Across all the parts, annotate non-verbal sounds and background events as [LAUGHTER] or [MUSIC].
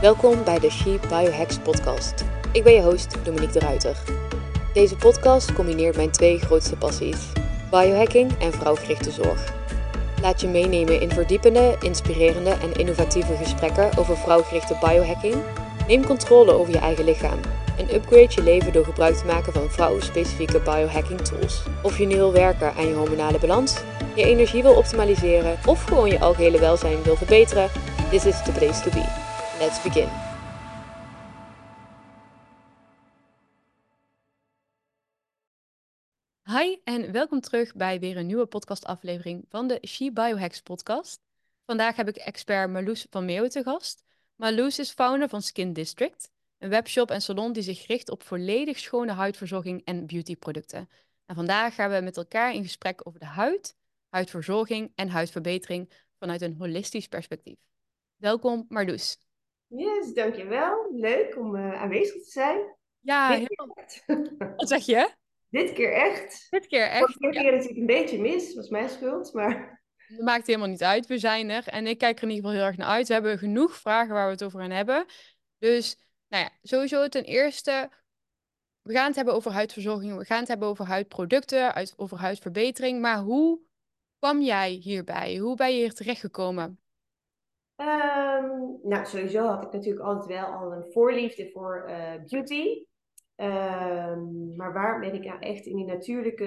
Welkom bij de She Biohacks podcast. Ik ben je host Dominique de Ruiter. Deze podcast combineert mijn twee grootste passies: biohacking en vrouwgerichte zorg. Laat je meenemen in verdiepende, inspirerende en innovatieve gesprekken over vrouwgerichte biohacking. Neem controle over je eigen lichaam en upgrade je leven door gebruik te maken van vrouwenspecifieke biohacking tools. Of je nu wil werken aan je hormonale balans, je energie wil optimaliseren of gewoon je algehele welzijn wil verbeteren, this is the place to be. Let's begin. Hi en welkom terug bij weer een nieuwe podcastaflevering van de She Biohacks podcast. Vandaag heb ik expert Marloes van Meeuwen te gast. Marloes is founder van Skin District, een webshop en salon die zich richt op volledig schone huidverzorging en beautyproducten. En vandaag gaan we met elkaar in gesprek over de huid, huidverzorging en huidverbetering vanuit een holistisch perspectief. Welkom Marloes. Yes, dankjewel. Leuk om uh, aanwezig te zijn. Ja, heel... [LAUGHS] Wat zeg je? Dit keer echt. Dit keer echt. Vorige keer ja. ik een beetje mis, was mijn schuld, maar... [LAUGHS] Dat maakt helemaal niet uit, we zijn er. En ik kijk er in ieder geval heel erg naar uit. We hebben genoeg vragen waar we het over gaan hebben. Dus, nou ja, sowieso ten eerste... We gaan het hebben over huidverzorging, we gaan het hebben over huidproducten, over huidverbetering. Maar hoe kwam jij hierbij? Hoe ben je hier terechtgekomen? Um, nou, sowieso had ik natuurlijk altijd wel al een voorliefde voor uh, beauty. Um, maar waar ben ik nou echt in die natuurlijke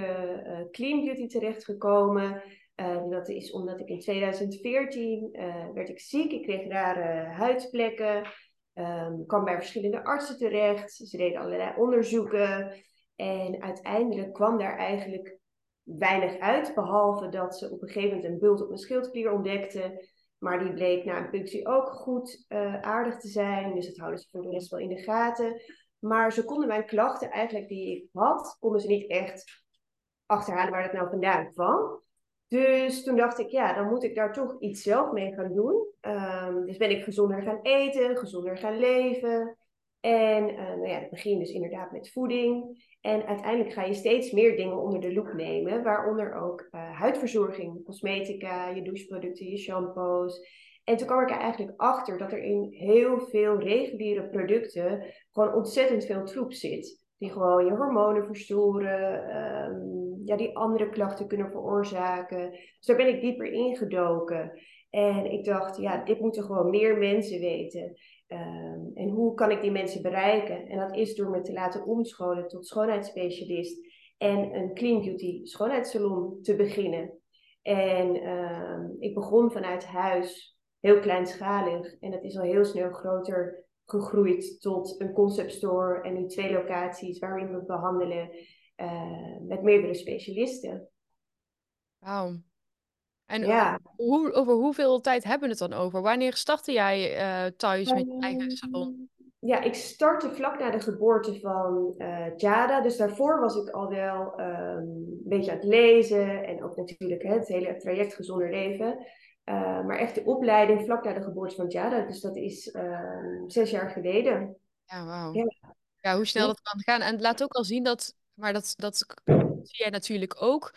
uh, clean beauty terechtgekomen? Uh, dat is omdat ik in 2014 werd ik ziek. Ik kreeg rare huidplekken. Um, kwam bij verschillende artsen terecht. Ze deden allerlei onderzoeken. En uiteindelijk kwam daar eigenlijk weinig uit. Behalve dat ze op een gegeven moment een bult op mijn schildklier ontdekten. Maar die bleek na een punctie ook goed uh, aardig te zijn. Dus dat houden ze voor de rest wel in de gaten. Maar ze konden mijn klachten eigenlijk die ik had, konden ze niet echt achterhalen waar dat nou vandaan kwam. Dus toen dacht ik, ja, dan moet ik daar toch iets zelf mee gaan doen. Um, dus ben ik gezonder gaan eten, gezonder gaan leven. En uh, nou ja, begin dus inderdaad met voeding. En uiteindelijk ga je steeds meer dingen onder de loep nemen, waaronder ook uh, huidverzorging, cosmetica, je doucheproducten, je shampoos. En toen kwam ik er eigenlijk achter dat er in heel veel reguliere producten gewoon ontzettend veel troep zit. Die gewoon je hormonen verstoren, um, ja, die andere klachten kunnen veroorzaken. Dus daar ben ik dieper ingedoken. En ik dacht, ja, dit moeten gewoon meer mensen weten. Um, en hoe kan ik die mensen bereiken? En dat is door me te laten omscholen tot schoonheidsspecialist en een clean beauty schoonheidssalon te beginnen. En um, ik begon vanuit huis, heel kleinschalig. En dat is al heel snel groter gegroeid tot een concept store en nu twee locaties waarin we behandelen uh, met meerdere specialisten. Wauw. En ja. hoe, over hoeveel tijd hebben we het dan over? Wanneer startte jij uh, thuis met je eigen ehm, salon? Ja, ik startte vlak na de geboorte van uh, Jada. Dus daarvoor was ik al wel um, een beetje aan het lezen. En ook natuurlijk het hele traject gezonder leven. Uh, maar echt de opleiding vlak na de geboorte van Jada. Dus dat is uh, zes jaar geleden. Ja, wauw. Ja. ja. hoe snel dat kan gaan. En het laat ook al zien dat, maar dat, dat zie jij natuurlijk ook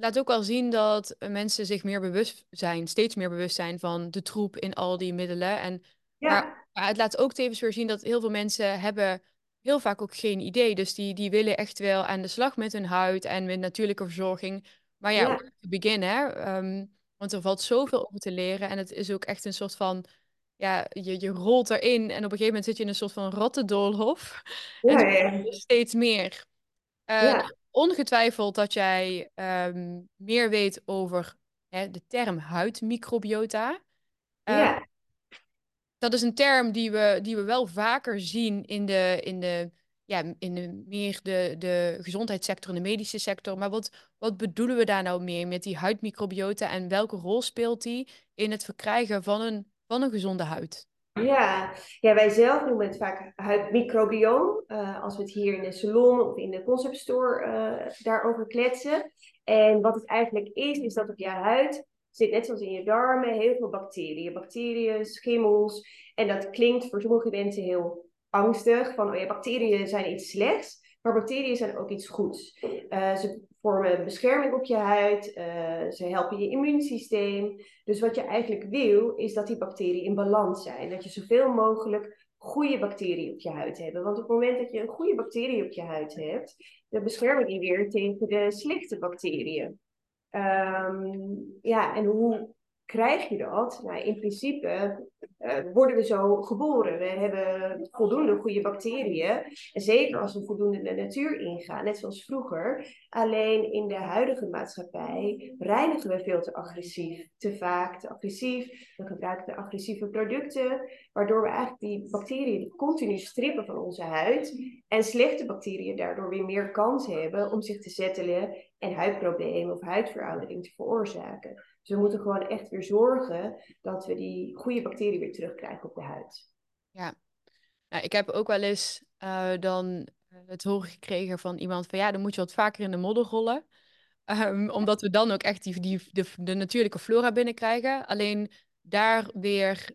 laat ook wel zien dat mensen zich meer bewust zijn, steeds meer bewust zijn van de troep in al die middelen. En, ja. maar, maar, het laat ook tevens weer zien dat heel veel mensen hebben heel vaak ook geen idee. Dus die, die willen echt wel aan de slag met hun huid en met natuurlijke verzorging. Maar ja, ja. begin hè. Um, want er valt zoveel over te leren. En het is ook echt een soort van ja, je, je rolt erin en op een gegeven moment zit je in een soort van rattendoolhof. Ja, [LAUGHS] en ja. steeds meer. Uh, ja ongetwijfeld dat jij um, meer weet over hè, de term huidmicrobiota. Uh, ja. Dat is een term die we, die we wel vaker zien in de, in de, ja, in de meer de, de gezondheidssector en de medische sector. Maar wat, wat bedoelen we daar nou meer met die huidmicrobiota en welke rol speelt die in het verkrijgen van een, van een gezonde huid? Ja. ja, wij zelf noemen het vaak huidmicrobioom. Uh, als we het hier in de salon of in de concept store uh, daarover kletsen. En wat het eigenlijk is, is dat op je huid zit net zoals in je darmen heel veel bacteriën. Bacteriën, schimmels. En dat klinkt voor sommige mensen heel angstig. Van, oh ja, bacteriën zijn iets slechts. Maar bacteriën zijn ook iets goeds. Uh, ze vormen bescherming op je huid, uh, ze helpen je immuunsysteem. Dus wat je eigenlijk wil, is dat die bacteriën in balans zijn. Dat je zoveel mogelijk goede bacteriën op je huid hebt. Want op het moment dat je een goede bacterie op je huid hebt, dan beschermen die weer tegen de slechte bacteriën. Um, ja, en hoe krijg je dat? Nou, in principe uh, worden we zo geboren. We hebben voldoende goede bacteriën. En zeker als we voldoende de natuur ingaan, net zoals vroeger. Alleen in de huidige maatschappij reinigen we veel te agressief. Te vaak, te agressief. We gebruiken agressieve producten. Waardoor we eigenlijk die bacteriën continu strippen van onze huid. En slechte bacteriën daardoor weer meer kans hebben om zich te settelen en huidproblemen of huidveroudering te veroorzaken. Dus we moeten gewoon echt weer zorgen dat we die goede bacteriën weer terugkrijgen op de huid. Ja, nou, ik heb ook wel eens uh, dan eh, het horen gekregen van iemand van ja, dan moet je wat vaker in de modder rollen. Um, [LAUGHS] omdat we dan ook echt die, die, de, de natuurlijke flora binnenkrijgen. Alleen daar weer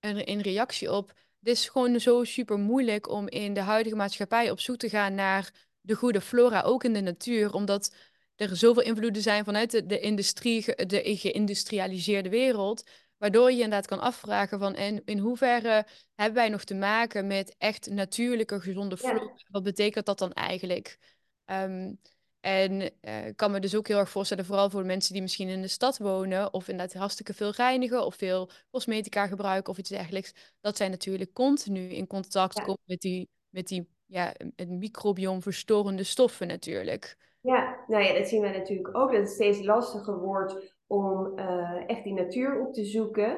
een, een reactie op. Het is gewoon zo super moeilijk om in de huidige maatschappij op zoek te gaan naar de goede flora, ook in de natuur. Omdat er zoveel invloeden zijn vanuit de, de industrie, de geïndustrialiseerde wereld. Waardoor je inderdaad kan afvragen van in, in hoeverre hebben wij nog te maken met echt natuurlijke, gezonde flora? Wat betekent dat dan eigenlijk? Ehm, en uh, ik kan me dus ook heel erg voorstellen, vooral voor de mensen die misschien in de stad wonen, of inderdaad hartstikke veel reinigen, of veel cosmetica gebruiken of iets dergelijks, dat zij natuurlijk continu in contact komen met die, met die ja, het microbiom verstorende stoffen natuurlijk. Ja, nou ja, dat zien we natuurlijk ook, dat het steeds lastiger wordt om uh, echt die natuur op te zoeken.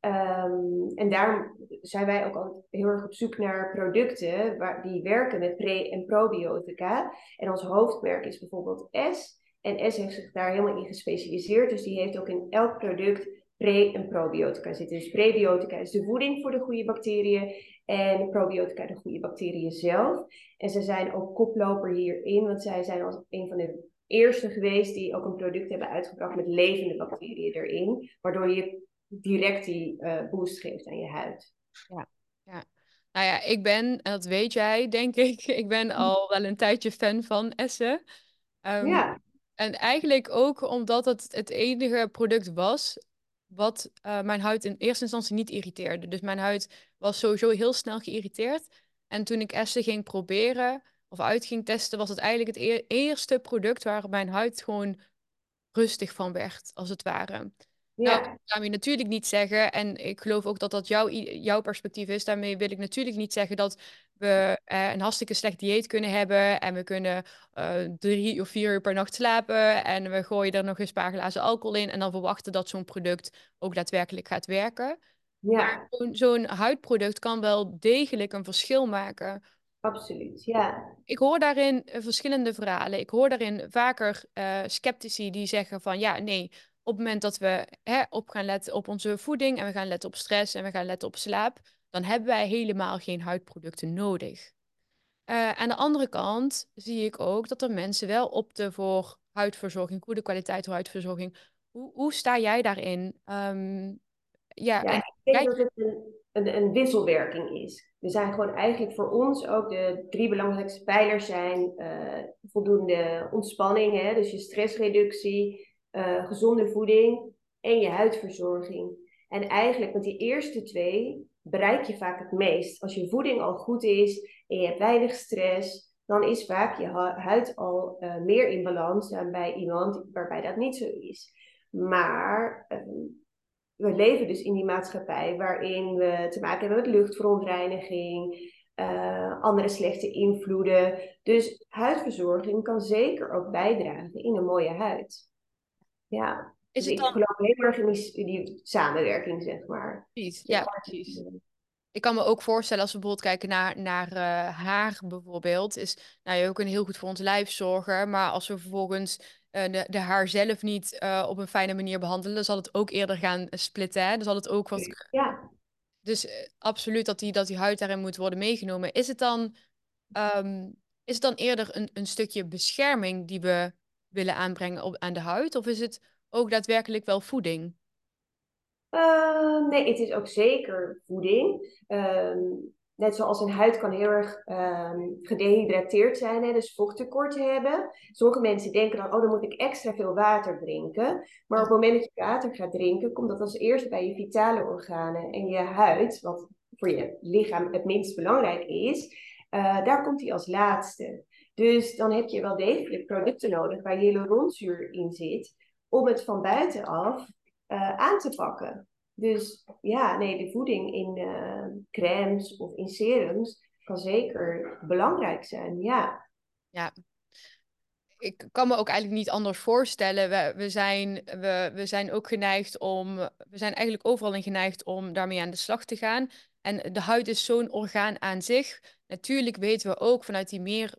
Um, en daar zijn wij ook altijd heel erg op zoek naar producten waar, die werken met pre- en probiotica. En ons hoofdmerk is bijvoorbeeld S. En S heeft zich daar helemaal in gespecialiseerd. Dus die heeft ook in elk product pre- en probiotica zitten. Dus prebiotica is de voeding voor de goede bacteriën. En probiotica de goede bacteriën zelf. En ze zijn ook koploper hierin, want zij zijn als een van de eerste geweest die ook een product hebben uitgebracht met levende bacteriën erin. Waardoor je direct die uh, boost geeft aan je huid. Ja, ja. Nou ja, ik ben, en dat weet jij, denk [LAUGHS] ik, ik ben al wel een tijdje fan van Essen. Um, ja. En eigenlijk ook omdat het het enige product was wat uh, mijn huid in eerste instantie niet irriteerde. Dus mijn huid was sowieso heel snel geïrriteerd. En toen ik Essen ging proberen of uit ging testen, was het eigenlijk het eerste product waar mijn huid gewoon rustig van werd, als het ware. Ja. Nou, je natuurlijk niet zeggen. En ik geloof ook dat dat jouw, jouw perspectief is. Daarmee wil ik natuurlijk niet zeggen dat we uh, een hartstikke slecht dieet kunnen hebben. En we kunnen uh, drie of vier uur per nacht slapen. En we gooien er nog eens een paar glazen alcohol in. En dan verwachten dat zo'n product ook daadwerkelijk gaat werken. Ja. Maar zo'n huidproduct kan wel degelijk een verschil maken. Absoluut, ja. Ik hoor daarin eh, verschillende verhalen. Ik hoor daarin vaker uh, sceptici die zeggen van ja, nee, op het moment dat we hè, op gaan letten op onze voeding en we gaan letten op stress en we gaan letten op slaap, dan hebben wij helemaal geen huidproducten nodig. Uh, aan de andere kant zie ik ook dat er mensen wel opten voor huidverzorging, goede kwaliteit huidverzorging. Hoe, hoe sta jij daarin? Um, ja, ja ik denk dat het een, een, een, wisselwerking is. We zijn gewoon eigenlijk voor ons ook de drie belangrijkste pijlers zijn uh, voldoende ontspanning, hè, dus je stressreductie, uh, gezonde voeding en je huidverzorging. En eigenlijk met die eerste twee bereik je vaak het meest. Als je voeding al goed is en je hebt weinig stress, dan is vaak je huid al uh, meer in balans dan bij iemand waarbij dat niet zo is. Maar uh, we leven dus in die maatschappij waarin we te maken hebben met luchtverontreiniging, uh, andere slechte invloeden. Dus huidverzorging kan zeker ook bijdragen in een mooie huid. Ja. Is dus het dan... ik geloof heel erg in die, die samenwerking, zeg maar. Precies, ja, precies. Ik kan me ook voorstellen als we bijvoorbeeld kijken naar, naar uh, haar bijvoorbeeld. Is, nou, je kunnen heel goed voor ons lijf zorgen. Maar als we vervolgens uh, de, de haar zelf niet uh, op een fijne manier behandelen, dan zal het ook eerder gaan splitten. Hè? Dan zal het ook wat. Ja. Dus absoluut dat die, dat die huid daarin moet worden meegenomen. Is het dan, um, is het dan eerder een, een stukje bescherming die we willen aanbrengen op, aan de huid? Of is het ook daadwerkelijk wel voeding? Uh, nee, het is ook zeker voeding. Um, net zoals een huid kan heel erg um, gedehydrateerd zijn, hè, dus vochttekort hebben. Sommige mensen denken dan, oh, dan moet ik extra veel water drinken. Maar op het moment dat je water gaat drinken, komt dat als eerst bij je vitale organen. En je huid, wat voor je lichaam het minst belangrijk is, uh, daar komt die als laatste. Dus dan heb je wel degelijk producten nodig waar hyaluronzuur in zit, om het van buitenaf uh, aan te pakken. Dus ja, nee, de voeding in uh, crèmes of in serums kan zeker belangrijk zijn, ja. Ja, ik kan me ook eigenlijk niet anders voorstellen. We, we, zijn, we, we zijn ook geneigd om, we zijn eigenlijk overal in geneigd om daarmee aan de slag te gaan. En de huid is zo'n orgaan aan zich. Natuurlijk weten we ook vanuit die meer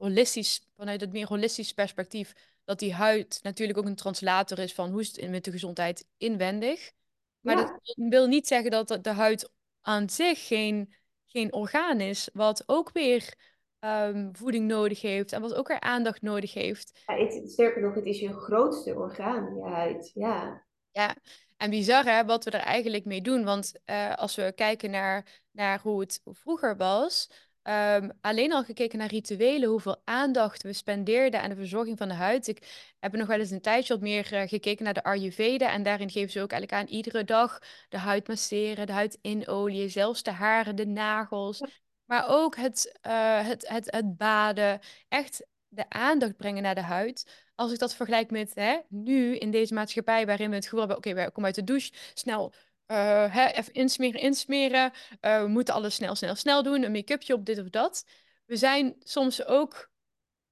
holistisch, vanuit het meer holistisch perspectief, dat die huid natuurlijk ook een translator is van hoe is het met de gezondheid inwendig. Maar dat wil niet zeggen dat de huid aan zich geen, geen orgaan is, wat ook weer um, voeding nodig heeft en wat ook weer aandacht nodig heeft. Ja, het, sterker nog, het is je grootste orgaan, je huid. Ja. Ja, en bizar hè, wat we er eigenlijk mee doen. Want uh, als we kijken naar, naar hoe het vroeger was, Um, alleen al gekeken naar rituelen, hoeveel aandacht we spendeerden aan de verzorging van de huid. Ik heb nog wel eens een tijdje wat meer uh, gekeken naar de Ayurveda. En daarin geven ze ook eigenlijk aan iedere dag de huid masseren, de huid inolieën, zelfs de haren, de nagels. Maar ook het, uh, het, het, het baden, echt de aandacht brengen naar de huid. Als ik dat vergelijk met hè, nu in deze maatschappij waarin we het gevoel hebben, oké, okay, we komen uit de douche, snel uh, hè, even insmeren, insmeren. Uh, we moeten alles snel, snel, snel doen. Een make-upje op dit of dat. We zijn soms ook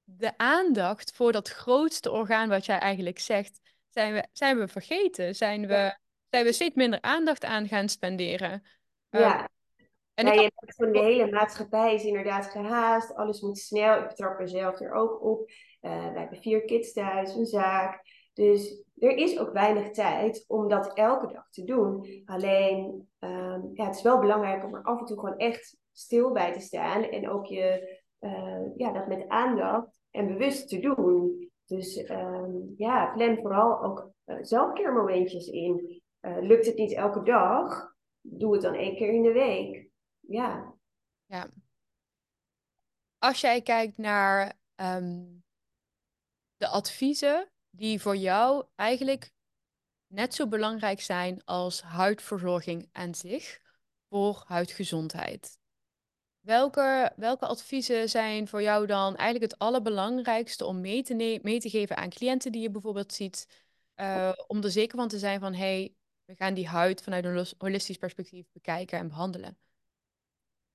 de aandacht voor dat grootste orgaan wat jij eigenlijk zegt, zijn we, zijn we vergeten. Zijn we, zijn we steeds minder aandacht aan gaan spenderen. Ja. Uh, en ja, je hebt van de hele maatschappij is inderdaad gehaast. Alles moet snel. Ik betrap mezelf er ook op. Uh, we hebben vier kids thuis, een zaak. Dus er is ook weinig tijd om dat elke dag te doen. Alleen, um, ja, het is wel belangrijk om er af en toe gewoon echt stil bij te staan. En ook je, uh, ja, dat met aandacht en bewust te doen. Dus um, ja, plan vooral ook uh, zelfkeermomentjes in. Uh, lukt het niet elke dag? Doe het dan één keer in de week. Ja. Ja. Als jij kijkt naar um, de adviezen die voor jou eigenlijk net zo belangrijk zijn als huidverzorging aan zich voor huidgezondheid. Welke, welke adviezen zijn voor jou dan eigenlijk het allerbelangrijkste om mee te, mee te geven aan cliënten die je bijvoorbeeld ziet, uh, om er zeker van te zijn van hey, we gaan die huid vanuit een holistisch perspectief bekijken en behandelen?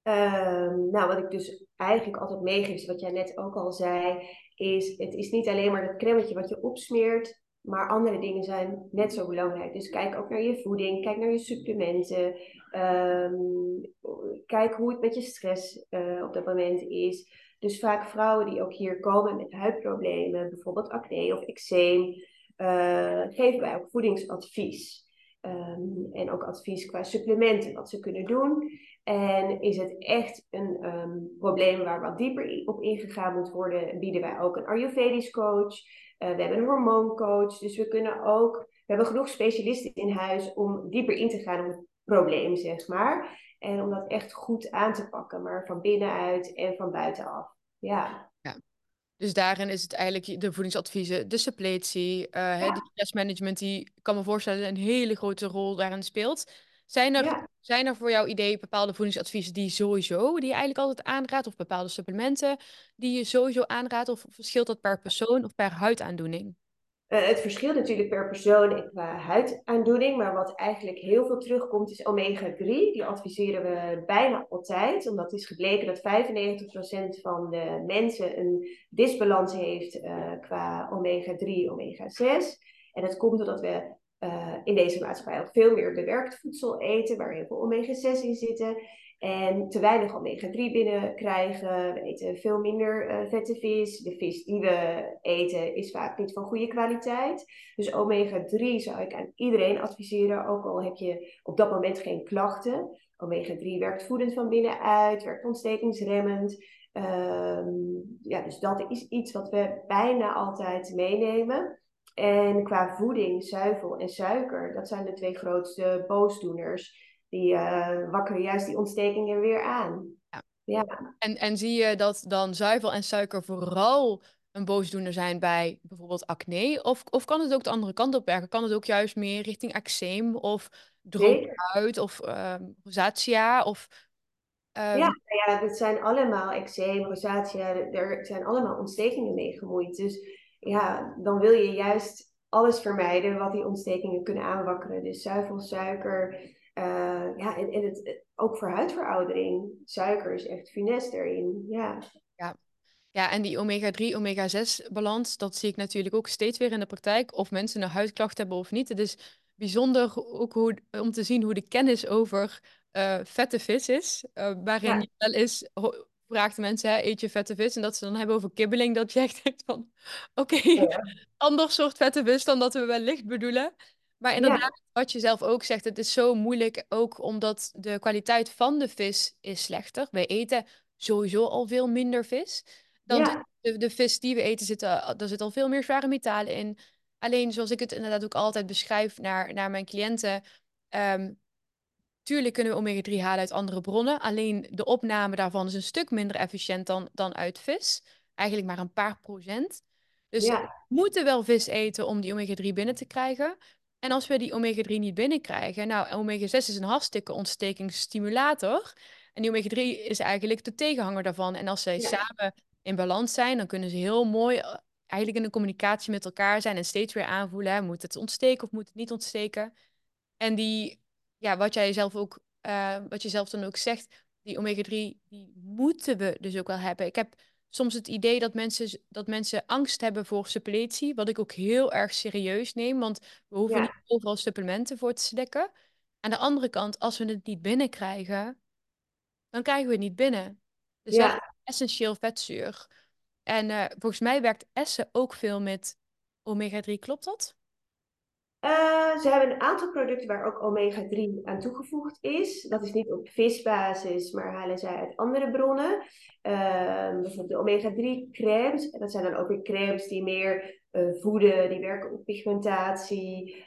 Um, nou, wat ik dus eigenlijk altijd meegeef, wat jij net ook al zei, is het is niet alleen maar dat cremmetje wat je opsmeert, maar andere dingen zijn net zo belangrijk. Dus kijk ook naar je voeding, kijk naar je supplementen, um, kijk hoe het met je stress uh, op dat moment is. Dus vaak vrouwen die ook hier komen met huidproblemen, bijvoorbeeld acne of eczeem, uh, geven wij ook voedingsadvies. Um, en ook advies qua supplementen, wat ze kunnen doen. En is het echt een um, probleem waar wat dieper op ingegaan moet worden, bieden wij ook een Ayurvedisch coach. Uh, we hebben een hormooncoach. Dus we kunnen ook, we hebben genoeg specialisten in huis om dieper in te gaan op het probleem, zeg maar. En om dat echt goed aan te pakken, maar van binnenuit en van buitenaf. Ja. ja. Dus daarin is het eigenlijk de voedingsadviezen, de suppletie, uh, ja. de stressmanagement, die kan me voorstellen een hele grote rol daarin speelt. Zijn er, zijn er voor jouw idee bepaalde voedingsadviezen die sowieso, die je eigenlijk altijd aanraadt, of bepaalde supplementen die je sowieso aanraadt, of verschilt dat per persoon of per huidaandoening? Uh, het verschilt natuurlijk per persoon en qua huidaandoening, maar wat eigenlijk heel veel terugkomt is omega-3. Die adviseren we bijna altijd, omdat het is gebleken dat 95% van de mensen een disbalans heeft uh, qua omega-3, omega-6. En dat komt doordat we uh, in deze maatschappij ook veel meer bewerkt voedsel eten, waar heel veel omega-6 in zitten. En te weinig omega-3 binnenkrijgen. We eten veel minder uh, vette vis. De vis die we eten is vaak niet van goede kwaliteit. Dus omega-3 zou ik aan iedereen adviseren, ook al heb je op dat moment geen klachten. Omega-3 werkt voedend van binnenuit, werkt ontstekingsremmend. Um, ja, dus dat is iets wat we bijna altijd meenemen. En qua voeding, zuivel en suiker, dat zijn de twee grootste boosdoeners. die uh, wakkeren juist die ontstekingen weer aan. Ja. ja. En, en zie je dat dan zuivel en suiker vooral een boosdoener zijn bij bijvoorbeeld acne? Of, of kan het ook de andere kant op werken? Kan het ook juist meer richting eczeem of huid of uh, rosacea? Of, um... Ja, ja, het zijn allemaal eczeem, rosacea, er zijn allemaal ontstekingen mee gemoeid. Dus ja, dan wil je juist alles vermijden wat die ontstekingen kunnen aanwakkeren. Dus zuivel, suiker, uh, ja, en, en het, ook voor huidveroudering. Suiker is echt funest erin, ja. Ja, ja, en die omega-3, omega-6 balans, dat zie ik natuurlijk ook steeds weer in de praktijk. Of mensen een huidklacht hebben of niet. Het is bijzonder ook hoe, om te zien hoe de kennis over uh, vette vis is. Uh, waarin je wel is, de mensen, hè, eet je vette vis? En dat ze dan hebben over kibbeling, dat je echt denkt van, [LAUGHS] oké, ander soort vette vis dan dat we wellicht bedoelen. Maar inderdaad, wat je zelf ook zegt, het is zo moeilijk ook omdat de kwaliteit van de vis is slechter. Wij eten sowieso al veel minder vis. Dan de, de, vis die we eten, zit, er zit al veel meer zware metalen in. Alleen zoals ik het inderdaad ook altijd beschrijf naar, naar mijn cliënten. Um, tuurlijk kunnen we omega-3 halen uit andere bronnen. Alleen de opname daarvan is een stuk minder efficiënt dan, dan uit vis. Eigenlijk maar een paar procent. Dus we moeten wel vis eten om die omega-3 binnen te krijgen. En als we die omega-3 niet binnenkrijgen, nou, omega-6 is een hartstikke ontstekingsstimulator. En die omega-3 is eigenlijk de tegenhanger daarvan. En als zij samen in balans zijn, dan kunnen ze heel mooi eh, eigenlijk in een communicatie met elkaar zijn en steeds weer aanvoelen, moet het ontsteken of moet het niet ontsteken. En die, ja, wat jij zelf ook, uh, wat je zelf dan ook zegt, die omega-3, die moeten we dus ook wel hebben. Ik heb soms het idee dat mensen, dat mensen angst hebben voor suppletie, wat ik ook heel erg serieus neem, want we hoeven niet overal supplementen voor te slikken. Aan de andere kant, als we het niet binnenkrijgen, dan krijgen we het niet binnen. Dus ja. essentieel vetzuur. En uh, volgens mij werkt Essen ook veel met omega-3, klopt dat? Uh, ze hebben een aantal producten waar ook omega-3 aan toegevoegd is. Dat is niet op visbasis, maar halen zij uit andere bronnen. Uh, bijvoorbeeld de omega-3 crèmes. Dat zijn dan ook weer crèmes die meer uh, voeden, die werken op pigmentatie.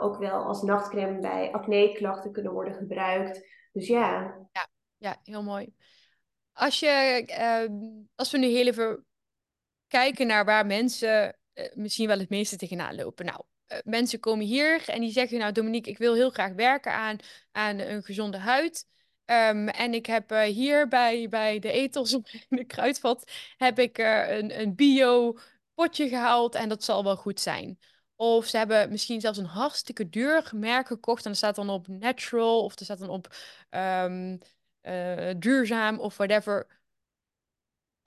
ook wel als nachtcrème bij acne-klachten kunnen worden gebruikt. Dus ja. Ja, ja heel mooi. Als, je, ehm, als we nu heel even kijken naar waar mensen eh, misschien wel het meeste tegenaan lopen. Nou, mensen komen hier en die zeggen, nou Dominique, ik wil heel graag werken aan, aan een gezonde huid. Um, en ik heb uh, hier bij, bij de etels [LAUGHS] in de kruidvat heb ik een, een bio potje gehaald en dat zal wel goed zijn. Of ze hebben misschien zelfs een hartstikke duur merk gekocht en er staat dan op natural of er staat dan op um, duurzaam of whatever.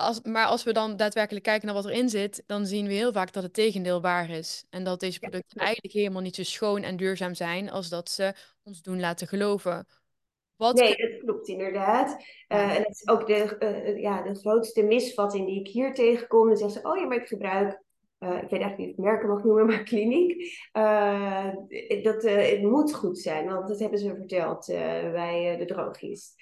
Als, maar als we dan daadwerkelijk kijken naar wat erin zit, dan zien we heel vaak dat het tegendeel waar is. En dat deze producten eigenlijk helemaal niet zo schoon en duurzaam zijn als dat ze ons doen laten geloven. Wat nee, dat klopt inderdaad. Uh, en dat is ook de, uh, ja, de grootste misvatting die ik hier tegenkom. Dan zeggen ze, oh ja, maar ik gebruik, uh, ik weet eigenlijk niet of ik merken mag noemen, [LAUGHS] maar kliniek. dat het moet goed zijn, want dat hebben ze verteld bij de drogist.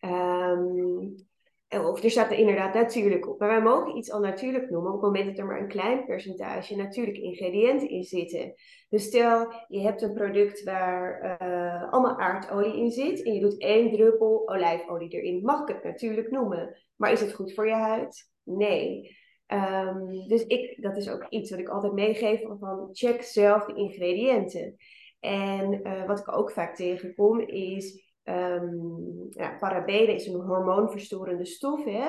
Um, of er staat er inderdaad natuurlijk op. Maar wij mogen iets al natuurlijk noemen op het moment dat er maar een klein percentage natuurlijke ingrediënten in zitten. Dus stel, je hebt een product waar uh, allemaal aardolie in zit en je doet één druppel olijfolie erin. Mag ik het natuurlijk noemen. Maar is het goed voor je huid? Nee. Um, dus ik, dat is ook iets wat ik altijd meegeef van check zelf de ingrediënten. En uh, wat ik ook vaak tegenkom is Um, ja, parabenen is een hormoonverstorende stof. Hè?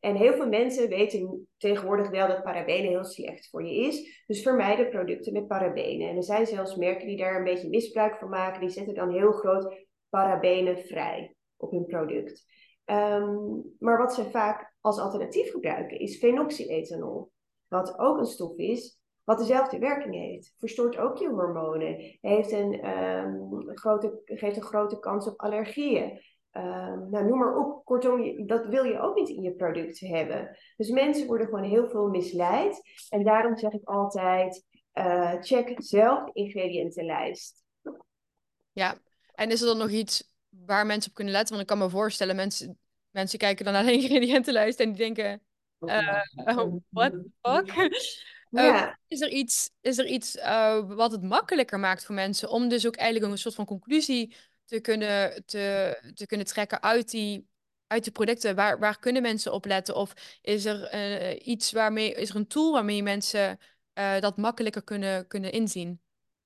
En heel veel mensen weten tegenwoordig wel dat parabenen heel slecht voor je is. Dus vermijden producten met parabenen. En er zijn zelfs merken die daar een beetje misbruik van maken. Die zetten dan heel groot parabenen vrij op hun product. Um, maar wat ze vaak als alternatief gebruiken is phenoxyethanol. Wat ook een stof is wat dezelfde werking heeft. Verstoort ook je hormonen. Heeft een, um, grote, geeft een grote kans op allergieën. Um, nou, noem maar op. Kortom, dat wil je ook niet in je product hebben. Dus mensen worden gewoon heel veel misleid. En daarom zeg ik altijd: uh, check zelf de ingrediëntenlijst. Ja, en is er dan nog iets waar mensen op kunnen letten? Want ik kan me voorstellen, mensen, mensen kijken dan naar de [LAUGHS] ingrediëntenlijst en die denken: uh, oh, what the fuck? [LAUGHS] Eh, ja. is er iets, is er iets uh, wat het makkelijker maakt voor mensen om dus ook eigenlijk een soort van conclusie te kunnen, te, te kunnen trekken uit die, uit die producten? Waar, waar kunnen mensen op letten? Of is er eh, iets waarmee, is er een tool waarmee mensen dat makkelijker kunnen, kunnen inzien?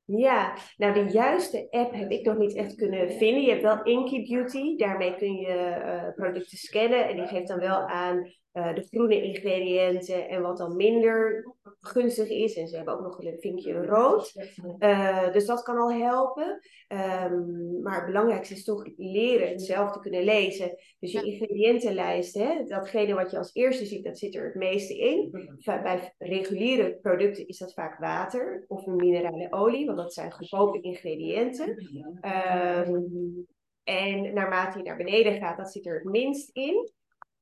Ja, nou de juiste app heb ik nog niet echt kunnen vinden. Je hebt wel Inky Beauty, daarmee kun je uh, producten scannen en die geeft dan wel aan uh, de groene ingrediënten en wat dan minder gunstig is. En ze hebben ook nog een vinkje rood. Uh, dus dat kan al helpen. Um, maar het belangrijkste is toch leren het zelf te kunnen lezen. Dus je ingrediëntenlijst, hè, datgene wat je als eerste ziet, dat zit er het meeste in. Bij reguliere producten is dat vaak water of een minerale olie, want dat zijn goedkope ingrediënten. Um, en naarmate je naar beneden gaat, dat zit er het minst in.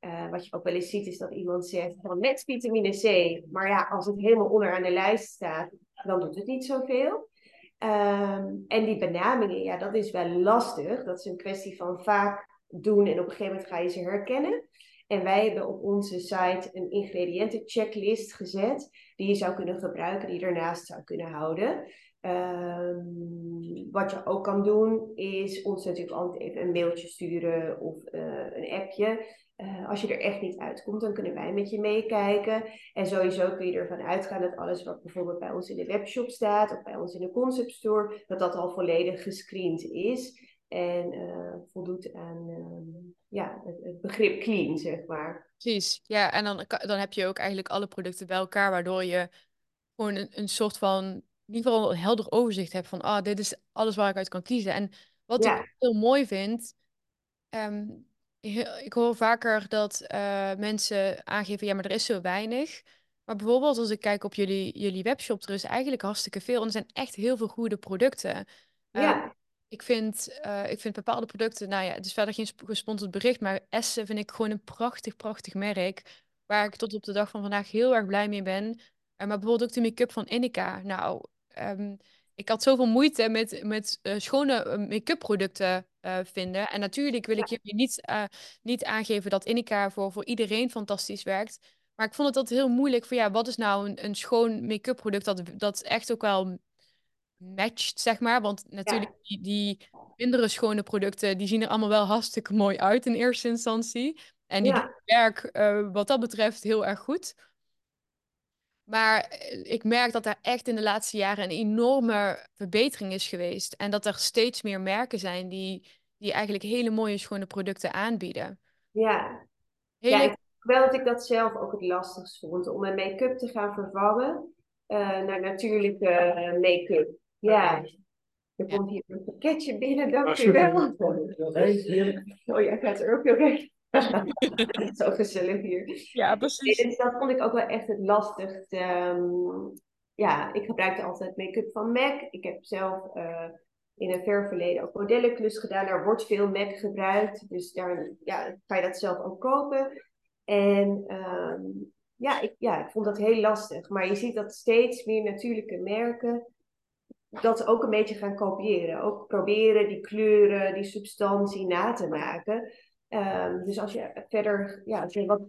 Uh, wat je ook wel eens ziet, is dat iemand zegt van met vitamine C. Maar ja, als het helemaal onderaan de lijst staat, dan doet het niet zoveel. Um, en die benamingen, ja, dat is wel lastig. Dat is een kwestie van vaak doen en op een gegeven moment ga je ze herkennen. En wij hebben op onze site een ingrediëntenchecklist gezet, die je zou kunnen gebruiken, die je ernaast zou kunnen houden. Um, wat je ook kan doen, is ons natuurlijk altijd even een mailtje sturen of uh, een appje. Uh, als je er echt niet uitkomt, dan kunnen wij met je meekijken. En sowieso kun je ervan uitgaan dat alles wat bijvoorbeeld bij ons in de webshop staat of bij ons in de concept store, dat dat al volledig gescreend is. En uh, voldoet aan uh, ja, het, het, begrip clean, zeg maar. Precies, ja. En dan, dan heb je ook eigenlijk alle producten bij elkaar, waardoor je gewoon een, een soort van, in ieder geval een helder overzicht hebt van, ah, dit is alles waar ik uit kan kiezen. En wat ja. ik heel mooi vind, um, ik hoor vaker dat uh, mensen aangeven, ja, maar er is zo weinig. Maar bijvoorbeeld als ik kijk op jullie, jullie webshop, er is eigenlijk hartstikke veel. En er zijn echt heel veel goede producten. Ja. Uh, ik vind, uh, ik vind bepaalde producten, nou ja, het is verder geen gesponsord bericht, maar Essen vind ik gewoon een prachtig, prachtig merk. Waar ik tot op de dag van vandaag heel erg blij mee ben. maar bijvoorbeeld ook de make-up van Innica. Nou, um, ik had zoveel moeite met, met uh, schone make-up producten uh, vinden. En natuurlijk wil ik je niet, uh, niet aangeven dat Innica voor, voor iedereen fantastisch werkt. Maar ik vond het altijd heel moeilijk voor ja, wat is nou een, een schoon make-up product dat, dat echt ook wel matcht, zeg maar. Want natuurlijk, ja. die, die mindere schone producten, die zien er allemaal wel hartstikke mooi uit in eerste instantie. En die ja. werk wat dat betreft heel erg goed. Maar ik merk dat er echt in de laatste jaren een enorme verbetering is geweest. En dat er steeds meer merken zijn die, die eigenlijk hele mooie, schone producten aanbieden. Ja, hele... ja ik, wel dat ik dat zelf ook het lastigst vond. Om mijn make-up te gaan vervangen uh, naar natuurlijke uh, make-up. Ja, er komt hier een pakketje binnen, dank u wel. [LAUGHS] Oh ja, gaat er ook weer [LAUGHS] Zo gezellig hier. Ja, precies. Dat vond ik ook wel echt het lastigste. Um, ja, ik gebruikte altijd make-up van MAC. Ik heb zelf uh, in een ver verleden ook modellenklus gedaan. Daar wordt veel MAC gebruikt. Dus daar ja, kan je dat zelf ook kopen. En um, ja, ik, ja, ik vond dat heel lastig. Maar je ziet dat steeds meer natuurlijke merken dat ook een beetje gaan kopiëren. Ook proberen die kleuren, die substantie na te maken. Um, dus als je verder, ja, als je wat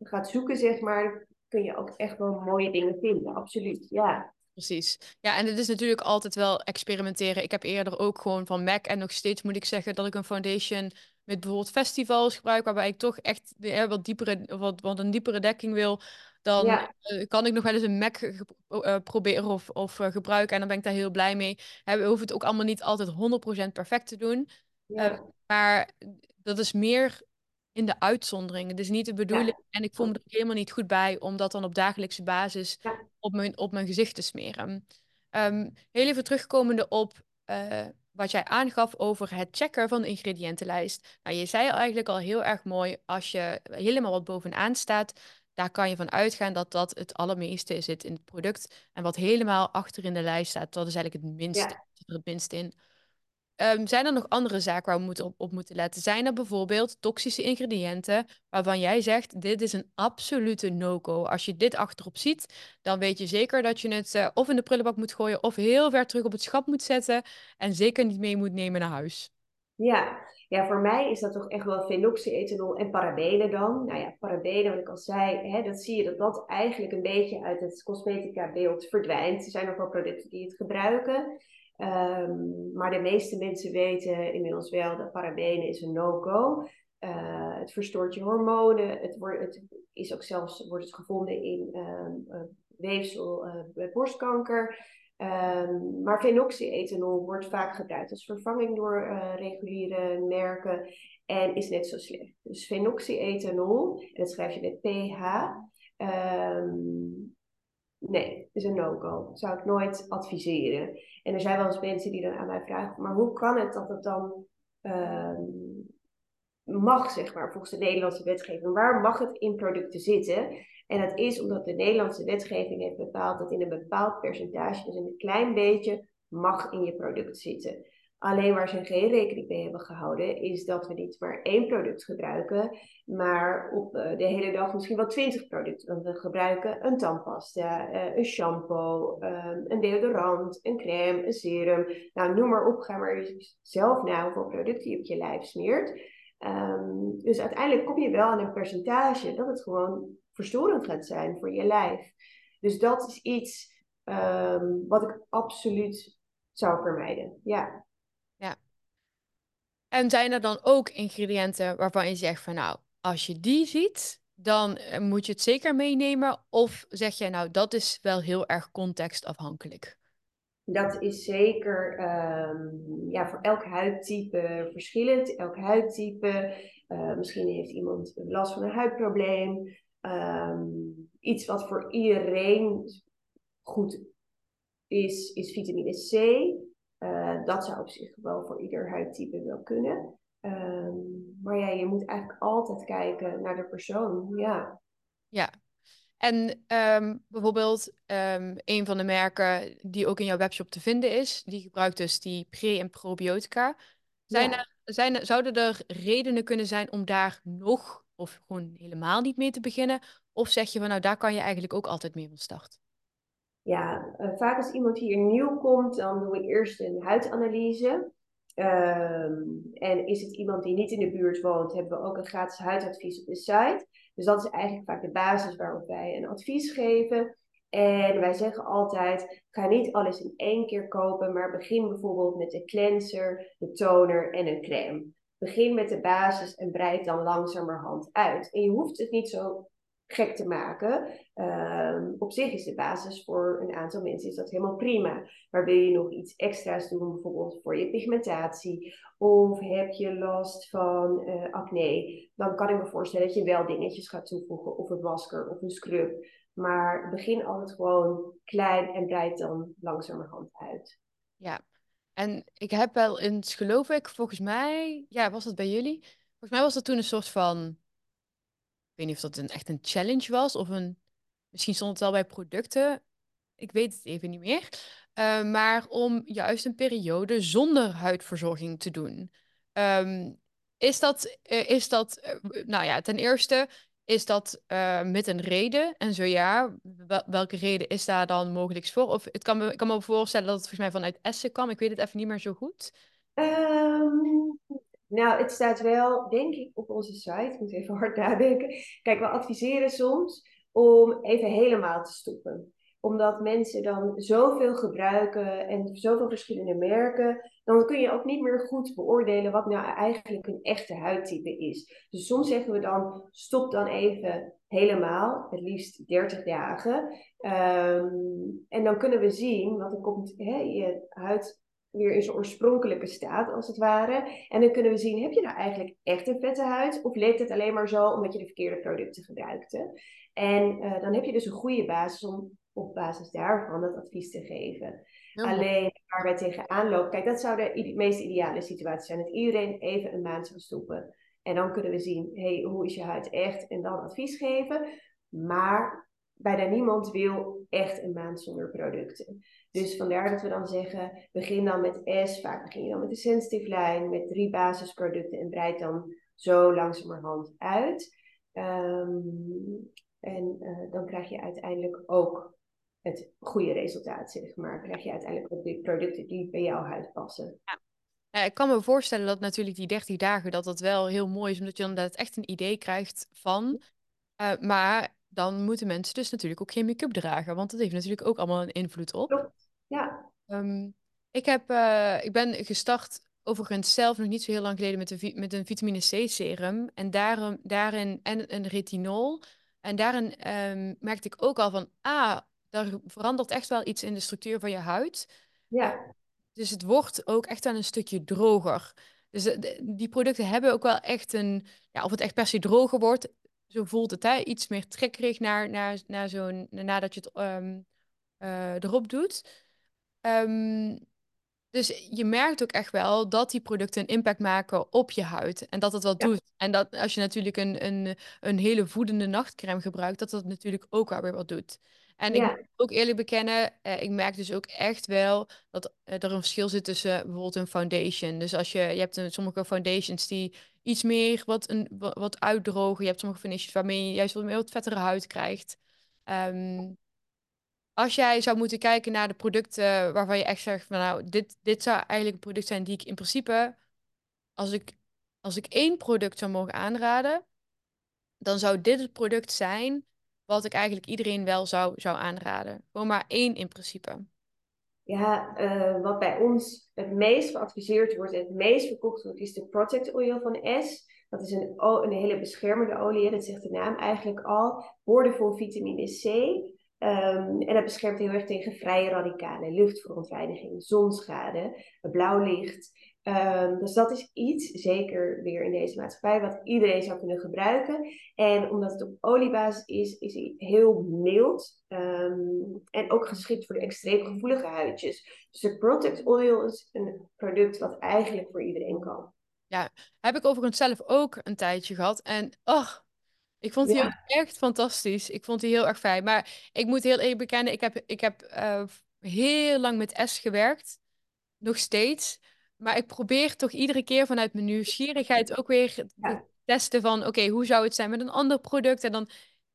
gaat zoeken, zeg maar, kun je ook echt wel mooie dingen vinden. Absoluut, ja. Precies. Ja, en het is natuurlijk altijd wel experimenteren. Ik heb eerder ook gewoon van MAC en nog steeds moet ik zeggen dat ik een foundation met bijvoorbeeld festivals gebruik, waarbij ik toch echt ja, wat, diepere, wat, wat een diepere dekking wil. Dan ja. uh, kan ik nog wel eens een MAC uh, proberen of, of uh, gebruiken. En dan ben ik daar heel blij mee. we hoeven het ook allemaal niet altijd 100% perfect te doen. Ja. maar dat is meer in de uitzondering. Het is niet de bedoeling. En ik voel me er helemaal niet goed bij om dat dan op dagelijkse basis op, mijn, op mijn gezicht te smeren. Um, heel even terugkomende op uh, wat jij aangaf over het checken van de ingrediëntenlijst. Nou, je zei eigenlijk al heel erg mooi, als je helemaal wat bovenaan staat, daar kan je van uitgaan dat dat het allermeeste zit in het product. En wat helemaal achter in de lijst staat, dat is eigenlijk het minste, ja. er het minst in. Um, zijn er nog andere zaken waar we moeten op, moeten letten? Zijn er bijvoorbeeld toxische ingrediënten waarvan jij zegt: dit is een absolute no-go? Als je dit achterop ziet, dan weet je zeker dat je het uh, of in de prullenbak moet gooien of heel ver terug op het schap moet zetten en zeker niet mee moet nemen naar huis. Ja, ja voor mij is dat toch echt wel phenoxyethanol en parabenen dan. Nou ja, parabenen, wat ik al zei, hè, dat zie je dat dat eigenlijk een beetje uit het cosmetica beeld verdwijnt. Er zijn nog wel producten die het gebruiken. Um, maar de meeste mensen weten inmiddels wel dat parabenen is een no-go. Uh, het verstoort je hormonen. Het, wordt, het is ook zelfs wordt het gevonden in um, uh, weefsel uh, borstkanker. Um, maar phenoxyethanol wordt vaak gebruikt als vervanging door reguliere merken en is net zo slecht. Dus phenoxyethanol, en dat schrijf je met pH, nee, is een no-go. Zou ik nooit adviseren. En er zijn wel eens mensen die dan aan mij vragen, maar hoe kan het dat het dan um, mag, zeg maar, volgens de Nederlandse wetgeving? Waar mag het in producten zitten? En dat is omdat de Nederlandse wetgeving heeft bepaald dat in een bepaald percentage, dus een klein beetje, mag in je product zitten. Alleen waar ze geen rekening mee hebben gehouden, is dat we niet maar één product gebruiken, maar op uh, de hele dag misschien wel twintig producten. Want we gebruiken een tandpasta, uh, een shampoo, um, een deodorant, een crème, een serum. Nou, noem maar op, ga maar zelf na hoeveel producten je op je lijf smeert. Um, dus uiteindelijk kom je wel aan een percentage dat het gewoon verstorend gaat zijn voor je lijf. Dus dat is iets um, wat ik absoluut zou vermijden. Ja. En zijn er dan ook ingrediënten waarvan je zegt van nou, als je die ziet, dan eh, moet je het zeker meenemen? Of zeg jij nou, dat is wel heel erg contextafhankelijk? Dat is zeker um, ja, voor elk huidtype verschillend. Elk huidtype. Uh, misschien heeft iemand last van een huidprobleem. Um, iets wat voor iedereen goed is, is vitamine C. Uh, dat zou op zich wel voor ieder huidtype wel kunnen. Um, maar ja, je moet eigenlijk altijd kijken naar de persoon. Ja. Ja. En um, bijvoorbeeld um, een van de merken die ook in jouw webshop te vinden is, die gebruikt dus die pre- en probiotica. Zijn ja. er, zijn er, zouden er redenen kunnen zijn om daar nog of gewoon helemaal niet mee te beginnen? Of zeg je van nou, daar kan je eigenlijk ook altijd mee van start? Ja, uh, vaak als iemand hier nieuw komt, dan doen we eerst een huidanalyse. Um, en is het iemand die niet in de buurt woont, hebben we ook een gratis huidadvies op de site. Dus dat is eigenlijk vaak de basis waarop wij een advies geven. En wij zeggen altijd, ga niet alles in één keer kopen, maar begin bijvoorbeeld met de cleanser, de toner en een crème. Begin met de basis en breid dan langzamerhand uit. En je hoeft het niet zo gek te maken. Um, op zich is de basis voor een aantal mensen is dat helemaal prima. Maar wil je nog iets extra's doen, bijvoorbeeld voor je pigmentatie, of heb je last van uh, acne, dan kan ik me voorstellen dat je wel dingetjes gaat toevoegen, of een masker of een scrub. Maar begin altijd gewoon klein en breid dan langzamerhand uit. Ja, en ik heb wel eens, geloof ik, volgens mij, ja, was dat bij jullie? Volgens mij was dat toen een soort van weet niet of dat een, echt een challenge was of een. Misschien stond het wel bij producten. Ik weet het even niet meer. Uh, maar om juist een periode zonder huidverzorging te doen. Um, is dat, uh, is dat uh, nou ja, ten eerste, is dat met een reden? En zo ja, wel, welke reden is daar dan mogelijk voor? Of het kan me, ik kan me voorstellen dat het volgens mij vanuit Essen kwam. Ik weet het even niet meer zo goed. Um, nou, het staat wel, denk ik, op onze site. Ik moet even hard nadenken. Kijk, we adviseren soms om even helemaal te stoppen omdat mensen dan zoveel gebruiken en zoveel verschillende merken, dan kun je ook niet meer goed beoordelen wat nou eigenlijk een echte huidtype is. Dus soms zeggen we dan, stop dan even helemaal, het liefst 30 dagen. Um, en dan kunnen we zien, want dan komt je huid weer in zijn oorspronkelijke staat, als het ware. En dan kunnen we zien, heb je nou eigenlijk echt een vette huid? Of leeft het alleen maar zo omdat je de verkeerde producten gebruikte? En uh, dan heb je dus een goede basis om op basis daarvan het advies te geven. Alleen waar wij tegenaan lopen, kijk, dat zou de meest ideale situatie zijn. Dat iedereen even een maand zou stoppen. En dan kunnen we zien, hey, hoe is je huid echt? En dan advies geven. Maar bijna niemand wil echt een maand zonder producten. Dus vandaar dat we dan zeggen, begin dan met S, vaak begin je dan met de sensitive lijn, met drie basisproducten en breid dan zo langzamerhand uit. Um, en uh, dan krijg je uiteindelijk ook het goede resultaat, zeg maar. Krijg je uiteindelijk ook de producten die bij jouw huid passen. Ik kan me voorstellen dat natuurlijk die 30 dagen, dat dat wel heel mooi is, omdat je dan echt een idee krijgt van. Uh, maar dan moeten mensen dus natuurlijk ook geen make-up dragen, want dat heeft natuurlijk ook allemaal een invloed op. Ja. Um, Ik, heb, eh, ik ben gestart overigens zelf nog niet zo heel lang geleden met een, met een vitamine C serum. En daarom, daarin, en een retinol. En daarin ehm, merkte ik ook al van, ah, daar verandert echt wel iets in de structuur van je huid. Ja. dus het wordt ook echt wel een stukje droger. Dus eh, die producten hebben ook wel echt een, ja, of het echt per se droger wordt, zo voelt het, hè? iets meer trekkerig naar, naar, naar zo'n, nadat je het ehm, eh, erop doet. Um, dus je merkt ook echt wel dat die producten een impact maken op je huid. En dat het wat doet. En dat als je natuurlijk een, een, een hele voedende nachtcreme gebruikt, dat dat natuurlijk ook alweer wat doet. En ik moet ook eerlijk bekennen, eh, ik merk dus ook echt wel dat eh, er een verschil zit tussen bijvoorbeeld een foundation. Dus als je, je hebt een, sommige foundations die iets meer wat, een, wat uitdrogen. Je hebt sommige foundations waarmee je juist wat meer wat vettere huid krijgt. Um, als jij zou moeten kijken naar de producten waarvan je echt zegt van nou, dit, dit zou eigenlijk een product zijn die ik in principe, als ik, als ik één product zou mogen aanraden, dan zou dit het product zijn wat ik eigenlijk iedereen wel zou, zou aanraden. Gewoon maar één in principe. Ja, uh, wat bij ons het meest geadviseerd wordt en het meest verkocht wordt, is de Protect Oil van S. Dat is een, een hele beschermende olie, dat zegt de naam eigenlijk al. Boordevol vitamine C. Um, en dat beschermt heel erg tegen vrije radicalen, luchtverontreiniging, zonschade, blauw licht. Um, dus dat is iets, zeker weer in deze maatschappij, wat iedereen zou kunnen gebruiken. En omdat het op oliebasis is, is hij heel mild um, en ook geschikt voor de extreem gevoelige huidjes. Dus de Protect Oil is een product wat eigenlijk voor iedereen kan. Ja, heb ik overigens zelf ook een tijdje gehad. En ach, ik vond die ook echt fantastisch. Ik vond die heel erg fijn. Maar ik moet heel eerlijk bekennen, ik heb, ik heb uh, heel lang met S gewerkt. Nog steeds. Maar ik probeer toch iedere keer vanuit mijn nieuwsgierigheid ook weer te testen van... Oké, hoe zou het zijn met een ander product? En dan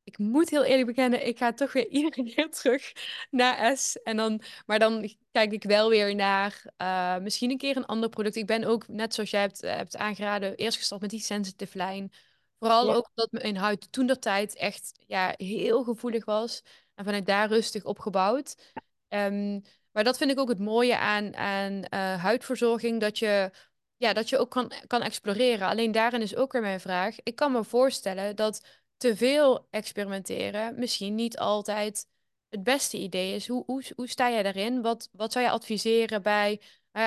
ik moet heel eerlijk bekennen, ik ga toch weer [LAUGHS] iedere keer terug naar S. En dan, maar dan kijk ik wel weer naar uh, misschien een keer een ander product. Ik ben ook, net zoals jij hebt, hebt aangeraden, eerst gestart met die sensitive lijn. Vooral ook omdat mijn huid toen dat tijd echt ja, heel gevoelig was. En vanuit daar rustig opgebouwd. Um, maar dat vind ik ook het mooie aan, aan uh, huidverzorging. Dat je, ja, dat je ook kan, kan exploreren. Alleen daarin is ook weer mijn vraag. Ik kan me voorstellen dat te veel experimenteren misschien niet altijd het beste idee is. Hoe, hoe, hoe sta jij daarin? Wat, wat zou je adviseren bij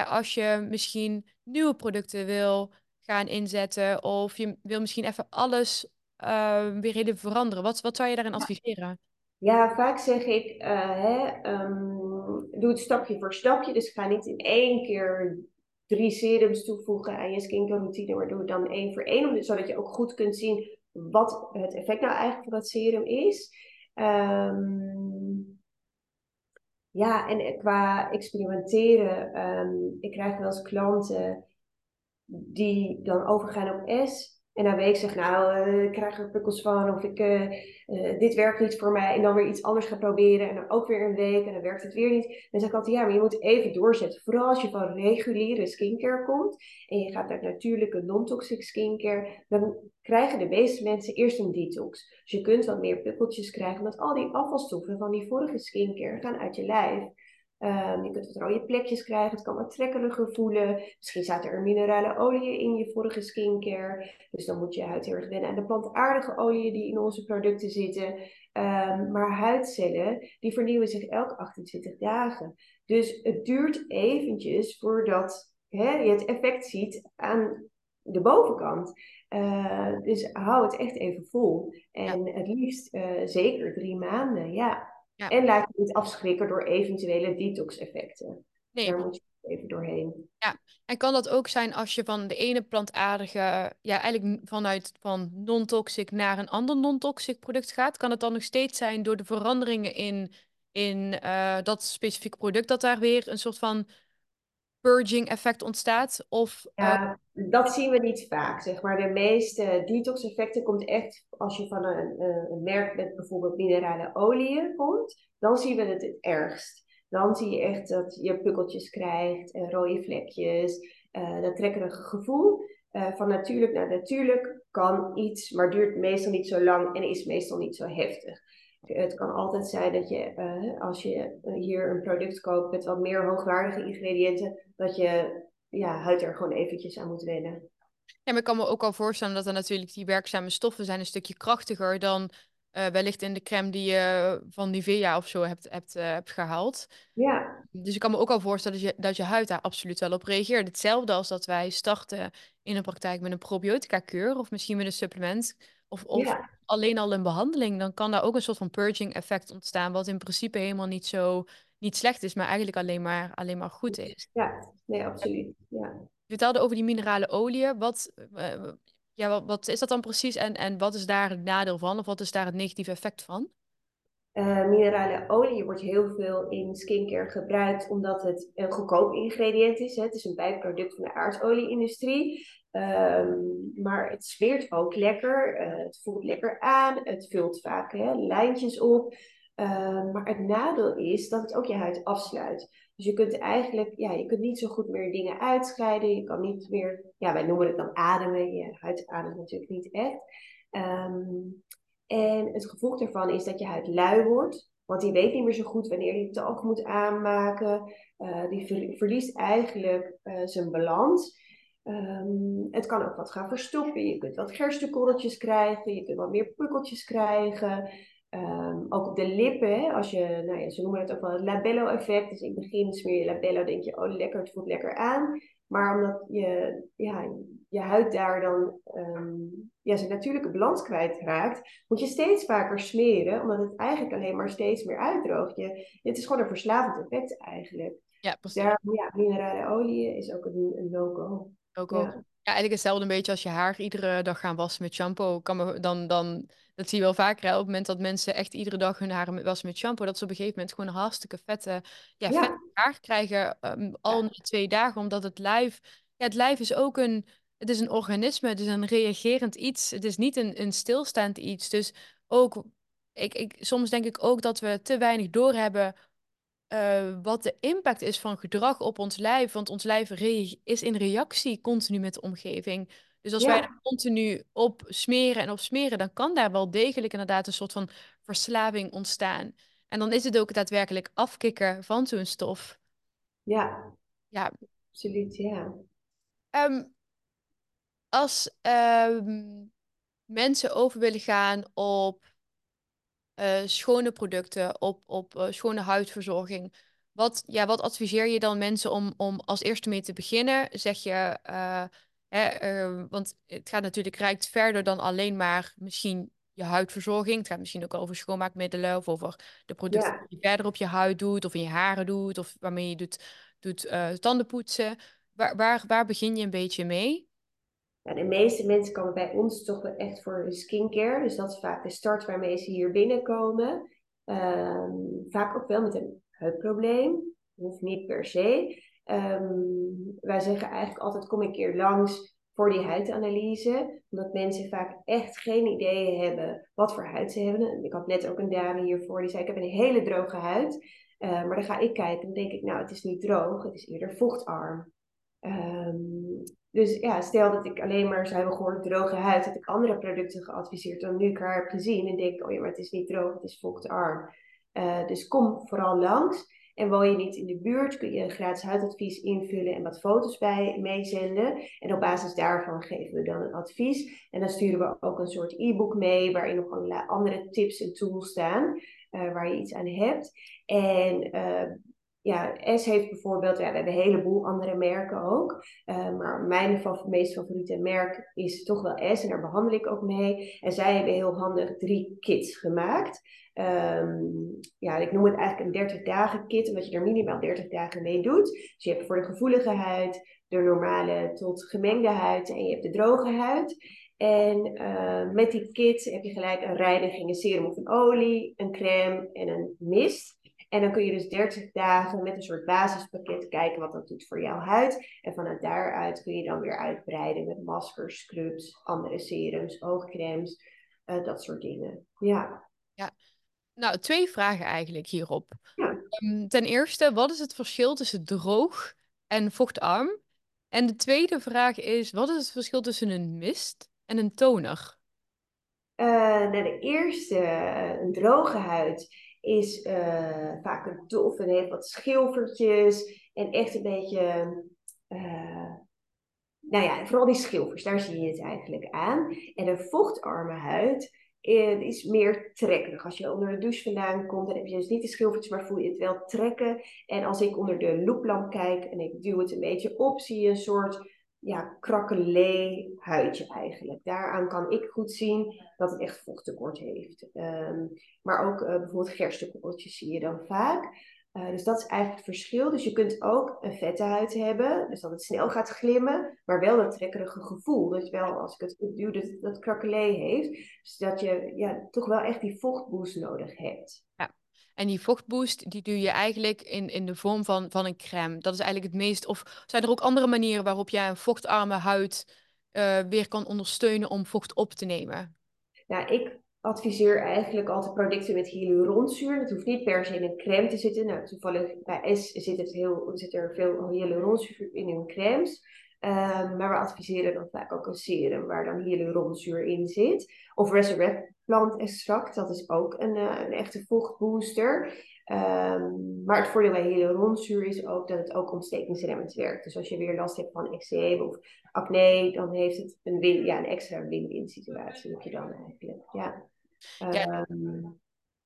als je misschien nieuwe producten wil gaan inzetten? Of je wil misschien even alles uh, weer even veranderen. Wat, wat zou je daarin adviseren? Ja, vaak zeg ik, uh, hè, um, doe het stapje voor stapje. Dus ga niet in één keer drie serums toevoegen aan je skincare routine, maar doe het dan één voor één, zodat je ook goed kunt zien wat het effect nou eigenlijk van dat serum is. Um, ja, en qua experimenteren, um, ik krijg wel eens klanten die dan overgaan op S. En na een week zeg nou, uh, ik krijg er pukkels van of ik, uh, uh, dit werkt niet voor mij. En dan weer iets anders gaan proberen en dan ook weer een week en dan werkt het weer niet. Dan zeg ik altijd, ja, maar je moet even doorzetten. Vooral als je van reguliere skincare komt en je gaat naar natuurlijke non-toxic skincare, dan krijgen de meeste mensen eerst een detox. Dus je kunt wat meer pukkeltjes krijgen, omdat al die afvalstoffen van die vorige skincare gaan uit je lijf. Um, je kunt wat rode plekjes krijgen, het kan wat trekkeriger voelen. Misschien zaten er minerale oliën in je vorige skincare. Dus dan moet je huid heel erg wennen aan de plantaardige oliën die in onze producten zitten. Um, maar huidcellen, die vernieuwen zich elke 28 dagen. Dus het duurt eventjes voordat hè, je het effect ziet aan de bovenkant. Uh, dus hou het echt even vol. En het liefst uh, zeker drie maanden, ja. En laat je niet afschrikken door eventuele detox-effecten. Nee. Daar moet je even doorheen. Ja, en kan dat ook zijn als je van de ene plantaardige, ja, eigenlijk vanuit van non-toxic naar een ander non-toxic product gaat? Kan het dan nog steeds zijn door de veranderingen in, in uh, dat specifieke product dat daar weer een soort van purging effect ontstaat? Of, ja, uh... dat zien we niet vaak. Zeg maar. De meeste detox effecten komt echt als je van een, een merk met bijvoorbeeld minerale oliën komt. Dan zien we het het ergst. Dan zie je echt dat je pukkeltjes krijgt, en rode vlekjes, uh, dat trekkerige gevoel. Uh, van natuurlijk naar natuurlijk kan iets, maar duurt meestal niet zo lang en is meestal niet zo heftig. Het kan altijd zijn dat je, eh, als je hier een product koopt met wat meer hoogwaardige ingrediënten, dat je ja, huid er gewoon eventjes aan moet wennen. Ja, maar ik kan me ook al voorstellen dat er natuurlijk die werkzame stoffen zijn een stukje krachtiger dan uh, wellicht in de crème die je van Nivea of zo hebt, hebt, uh, hebt gehaald. Ja. Dus ik kan me ook al voorstellen dat je, dat je huid daar absoluut wel op reageert. Hetzelfde als dat wij starten in een praktijk met een probiotica-kuur of misschien met een supplement of, of alleen al een behandeling. Dan kan daar ook een soort van purging effect ontstaan, wat in principe helemaal niet zo niet slecht is, maar eigenlijk alleen maar, alleen maar goed is. Ja, nee, absoluut. Ja. Je vertelde over die minerale olie. Wat, uh, ja, wat, wat, is dat dan precies en, en wat is daar het nadeel van of wat is daar het negatieve effect van? Uh, minerale olie wordt heel veel in skincare gebruikt omdat het een goedkoop ingrediënt is. Hè. Het is een bijproduct van de aardolieindustrie. Um, maar het smeert ook lekker. Uh, het voelt lekker aan. Het vult vaak hè, lijntjes op. Uh, maar het nadeel is dat het ook je huid afsluit. Dus je kunt eigenlijk, ja, je kunt niet zo goed meer dingen uitscheiden. Je kan niet meer, ja, wij noemen het dan ademen. Je huid ademt natuurlijk niet echt. Um, en het gevolg daarvan is dat je huid lui wordt. Want die weet niet meer zo goed wanneer hij talk moet aanmaken. Uh, die verliest eigenlijk uh, zijn balans. Um, het kan ook wat gaan verstoppen. Je kunt wat gerstekorreltjes krijgen. Je kunt wat meer pukkeltjes krijgen. Um, ook op de lippen, hè, als je, nou ja, ze noemen het ook wel het labello-effect. Dus in het begin smeer je labello, denk je, oh lekker, het voelt lekker aan. Maar omdat je, ja, je huid daar dan um, ja, zijn natuurlijke balans kwijtraakt, moet je steeds vaker smeren, omdat het eigenlijk alleen maar steeds meer uitdroogt. Je, het is gewoon een verslavend effect eigenlijk. Ja, precies. Daar, ja, minerale olie is ook een, een no-go. Ook. Ja. Ja, eigenlijk hetzelfde een beetje als je haar iedere dag gaan wassen met shampoo. Kan me, dan, dan, dat zie je wel vaker. Hè? Op het moment dat mensen echt iedere dag hun haar wassen met shampoo, dat ze op een gegeven moment gewoon een hartstikke vette, ja, ja. vette haar krijgen. Um, al ja. twee dagen, omdat het lijf. Ja, het lijf is ook een. Het is een organisme, het is een reagerend iets. Het is niet een, een stilstaand iets. Dus ook, ik, ik, soms denk ik ook dat we te weinig doorhebben uh, wat de impact is van gedrag op ons lijf. Want ons lijf is in reactie continu met de omgeving. Dus als ja. wij er continu op smeren en op smeren, dan kan daar wel degelijk inderdaad een soort van verslaving ontstaan. En dan is het ook daadwerkelijk afkicken van zo'n stof. Ja, ja. absoluut, ja. Um, als um, mensen over willen gaan op uh, schone producten, op, op uh, schone huidverzorging. Wat, ja, wat adviseer je dan mensen om, om als eerste mee te beginnen? Zeg je, uh, hè, want het gaat natuurlijk rijkt verder dan alleen maar misschien je huidverzorging. Het gaat misschien ook over schoonmaakmiddelen of over de producten ja. die je verder op je huid doet of in je haren doet of waarmee je doet, doet tandenpoetsen. Waar, waar, waar begin je een beetje mee? Ja, de meeste mensen komen bij ons toch wel echt voor skincare. Dus dat is vaak de start waarmee ze hier binnenkomen. Um, vaak ook wel met een huidprobleem. Hoeft niet per se. Um, wij zeggen eigenlijk altijd kom een keer langs voor die huidanalyse. Omdat mensen vaak echt geen idee hebben wat voor huid ze hebben. Ik had net ook een dame hiervoor die zei ik heb een hele droge huid. Uh, maar dan ga ik kijken en denk ik nou het is niet droog, het is eerder vochtarm. Um, dus ja, stel dat ik alleen maar zou hebben gehoord droge huid, dat ik andere producten geadviseerd dan nu ik haar heb gezien en denk, oh ja, maar het is niet droog, het is vochtarm. Uh, dus kom vooral langs. En woon je niet in de buurt, kun je een gratis huidadvies invullen en wat foto's bij meezenden. En op basis daarvan geven we dan een advies. En dan sturen we ook een soort e-book mee, waarin nog allerlei andere tips en tools staan, uh, waar je iets aan hebt. En uh, ja, S heeft bijvoorbeeld, ja, we hebben een heleboel andere merken ook. Uh, maar mijn meest favoriete merk is toch wel S en daar behandel ik ook mee. En zij hebben heel handig drie kits gemaakt. Um, ja, ik noem het eigenlijk een 30 dagen kit, omdat je er minimaal 30 dagen mee doet. Dus je hebt voor de gevoelige huid, de normale tot gemengde huid en je hebt de droge huid. En uh, met die kit heb je gelijk een reiniging, een serum of een olie, een crème en een mist. En dan kun je dus 30 dagen met een soort basispakket kijken wat dat doet voor jouw huid. En vanuit daaruit kun je dan weer uitbreiden met maskers, scrubs, andere serums, oogcremes, uh, dat soort dingen. Ja. Ja, nou twee vragen eigenlijk hierop. Ja. Um, ten eerste, wat is het verschil tussen droog en vochtarm? En de tweede vraag is, wat is het verschil tussen een mist en een toner? nou, de eerste, een droge huid, is vaak een dof en heeft wat schilfertjes en echt een beetje nou ja, vooral die schilfers, daar zie je het eigenlijk aan. En een vochtarme huid eh, is meer trekkerig. Als je onder de douche vandaan komt, dan heb je dus niet de schilfertjes, maar voel je het wel trekken. En als ik onder de looplamp kijk en ik duw het een beetje op, zie je een soort ja, krakkelee huidje eigenlijk. Daaraan kan ik goed zien dat het echt vochttekort heeft. Um, maar ook uh, bijvoorbeeld gerstekorreltjes zie je dan vaak. Uh, dus dat is eigenlijk het verschil. Dus je kunt ook een vette huid hebben, dus dat het snel gaat glimmen, maar wel dat trekkerige gevoel. Dat je wel, als ik het duw, dat, dat krakkelee heeft. Dus dat je ja, toch wel echt die vochtboost nodig hebt. Ja. En die vochtboost, die doe je eigenlijk in, in de vorm van, van een crème. Dat is eigenlijk het meest. Of zijn er ook andere manieren waarop jij een vochtarme huid uh, weer kan ondersteunen om vocht op te nemen? Nou, ik adviseer eigenlijk altijd producten met hyaluronzuur. Het hoeft niet per se in een crème te zitten. Nou, toevallig bij S zit, het heel, zit er veel hyaluronzuur in hun crèmes. Um, maar we adviseren dan vaak ook een serum waar dan hyaluronzuur in zit. Of Resurrect plant extract, dat is ook een, uh, een echte vochtbooster. Um, maar het voordeel bij hyaluronzuur is ook dat het ook ontstekingsremmend werkt. Dus als je weer last hebt van eczeem of acne, dan heeft het een, win, ja, een extra win-win situatie heb je dan eigenlijk. Ja. Ja. Ehm,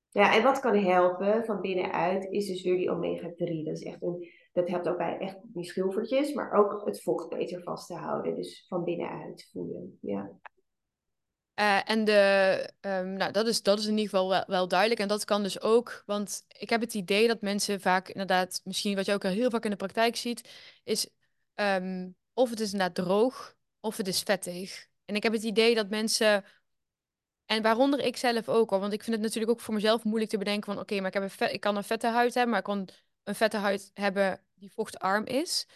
ja, en wat kan helpen van binnenuit is dus weer die omega-3. Dat is echt een, dat helpt ook bij echt die schilfertjes, maar ook het vocht beter vast te houden. Dus van binnenuit voelen. Ja. Uh, en de, um, nou, dat, is, dat is in ieder geval wel, duidelijk. En dat kan dus ook, want ik heb het idee dat mensen vaak inderdaad, misschien wat je ook al heel vaak in de praktijk ziet, is um, of het is inderdaad droog of het is vettig. En ik heb het idee dat mensen en waaronder ik zelf ook al. Want ik vind het natuurlijk ook voor mezelf moeilijk te bedenken van... oké, maar ik, heb een vet, ik kan een vette huid hebben... maar ik kan een vette huid hebben die vochtarm is.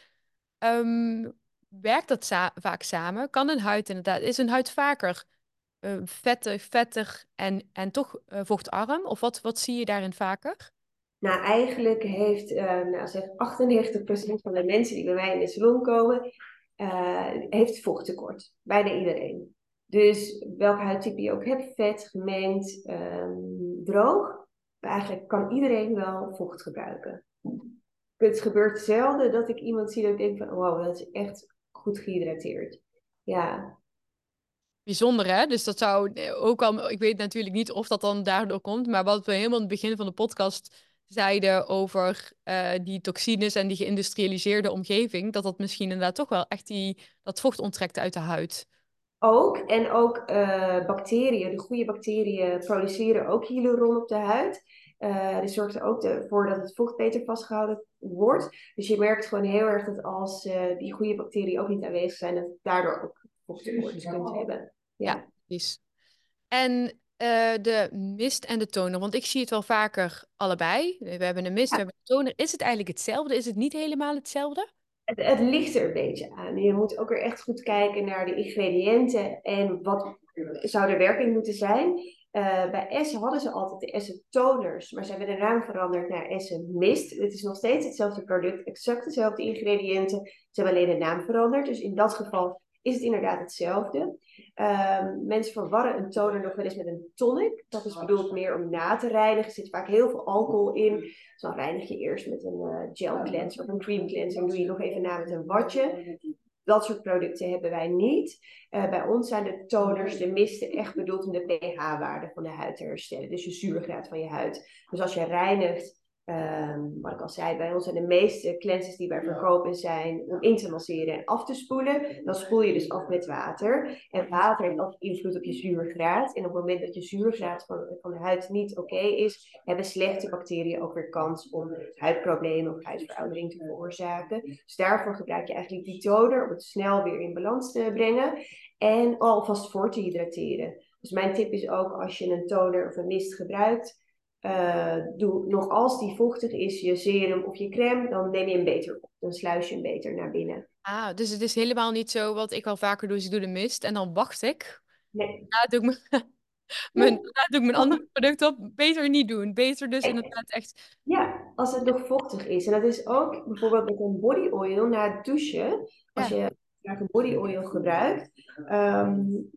Um, werkt dat vaak samen? Kan een huid inderdaad... Is een huid vaker uh, vettig, vettig en, en toch uh, vochtarm? Of wat, wat zie je daarin vaker? Nou, eigenlijk heeft uh, nou, zeg 98% van de mensen die bij mij in de salon komen... heeft vochttekort. Bijna iedereen. Dus welke huidtype je ook hebt, vet, gemengd, um, droog, eigenlijk kan iedereen wel vocht gebruiken. Het gebeurt zelden dat ik iemand zie dat ik denk van, wow, dat is echt goed gehydrateerd. Ja. Bijzonder hè? Dus dat zou ook al, ik weet natuurlijk niet of dat dan daardoor komt, maar wat we helemaal in het begin van de podcast zeiden over uh, die toxines en die geïndustrialiseerde omgeving, dat dat misschien inderdaad toch wel echt die, dat vocht onttrekt uit de huid. Ook. En ook uh, bacteriën, de goede bacteriën produceren ook hyaluron op de huid. Uh, die zorgt er ook voor dat het vocht beter vastgehouden wordt. Dus je merkt gewoon heel erg dat als die goede bacteriën ook niet aanwezig zijn, dat daardoor ook kunt hebben. Ja, ja precies. En de mist en de toner, want ik zie het wel vaker allebei. We hebben een mist, we hebben een toner. Is het eigenlijk hetzelfde? Is het niet helemaal hetzelfde? Het, het, ligt er een beetje aan. Je moet ook weer echt goed kijken naar de ingrediënten en wat zou de werking moeten zijn. Uh, bij Essen hadden ze altijd de Essen toners, maar ze hebben de naam veranderd naar Essen Mist. Het is nog steeds hetzelfde product, exact dezelfde ingrediënten. Ze hebben alleen de naam veranderd. Dus in dat geval is het inderdaad hetzelfde. Um, mensen verwarren een toner nog wel eens met een tonic. Dat is bedoeld meer om na te reinigen. Er zit vaak heel veel alcohol in. Dus dan reinig je eerst met een uh, gel cleanser of een cream cleanser. En doe je nog even na met een watje. Dat soort producten hebben wij niet. Uh, bij ons zijn de toners, de misten, echt bedoeld om de pH-waarde van de huid te herstellen. Dus je zuurgraad van je huid. Dus als je reinigt, Um, wat ik al zei, bij ons zijn de meeste cleansers die wij verkopen zijn om in te masseren en af te spoelen. Dan spoel je dus af met water. En water heeft ook invloed op je zuurgraad. En op het moment dat je zuurgraad van, van de huid niet oké is, hebben slechte bacteriën ook weer kans om huidproblemen of huidveroudering te veroorzaken. Dus daarvoor gebruik je eigenlijk die toner om het snel weer in balans te brengen. En alvast voor te hydrateren. Dus mijn tip is ook als je een toner of een mist gebruikt, uh, doe, nog als die vochtig is, je serum of je crème, dan neem je hem beter op. Dan sluis je hem beter naar binnen. Ah, dus het is helemaal niet zo wat ik al vaker doe, is ik doe de mist en dan wacht ik. Nee. Daarna doe ik mijn, [LAUGHS] mijn, doe ik mijn andere product op. Beter niet doen. Beter dus inderdaad echt... Ja, als het nog vochtig is. En dat is ook bijvoorbeeld met een body oil na het douchen. Als je graag een body oil gebruikt, um,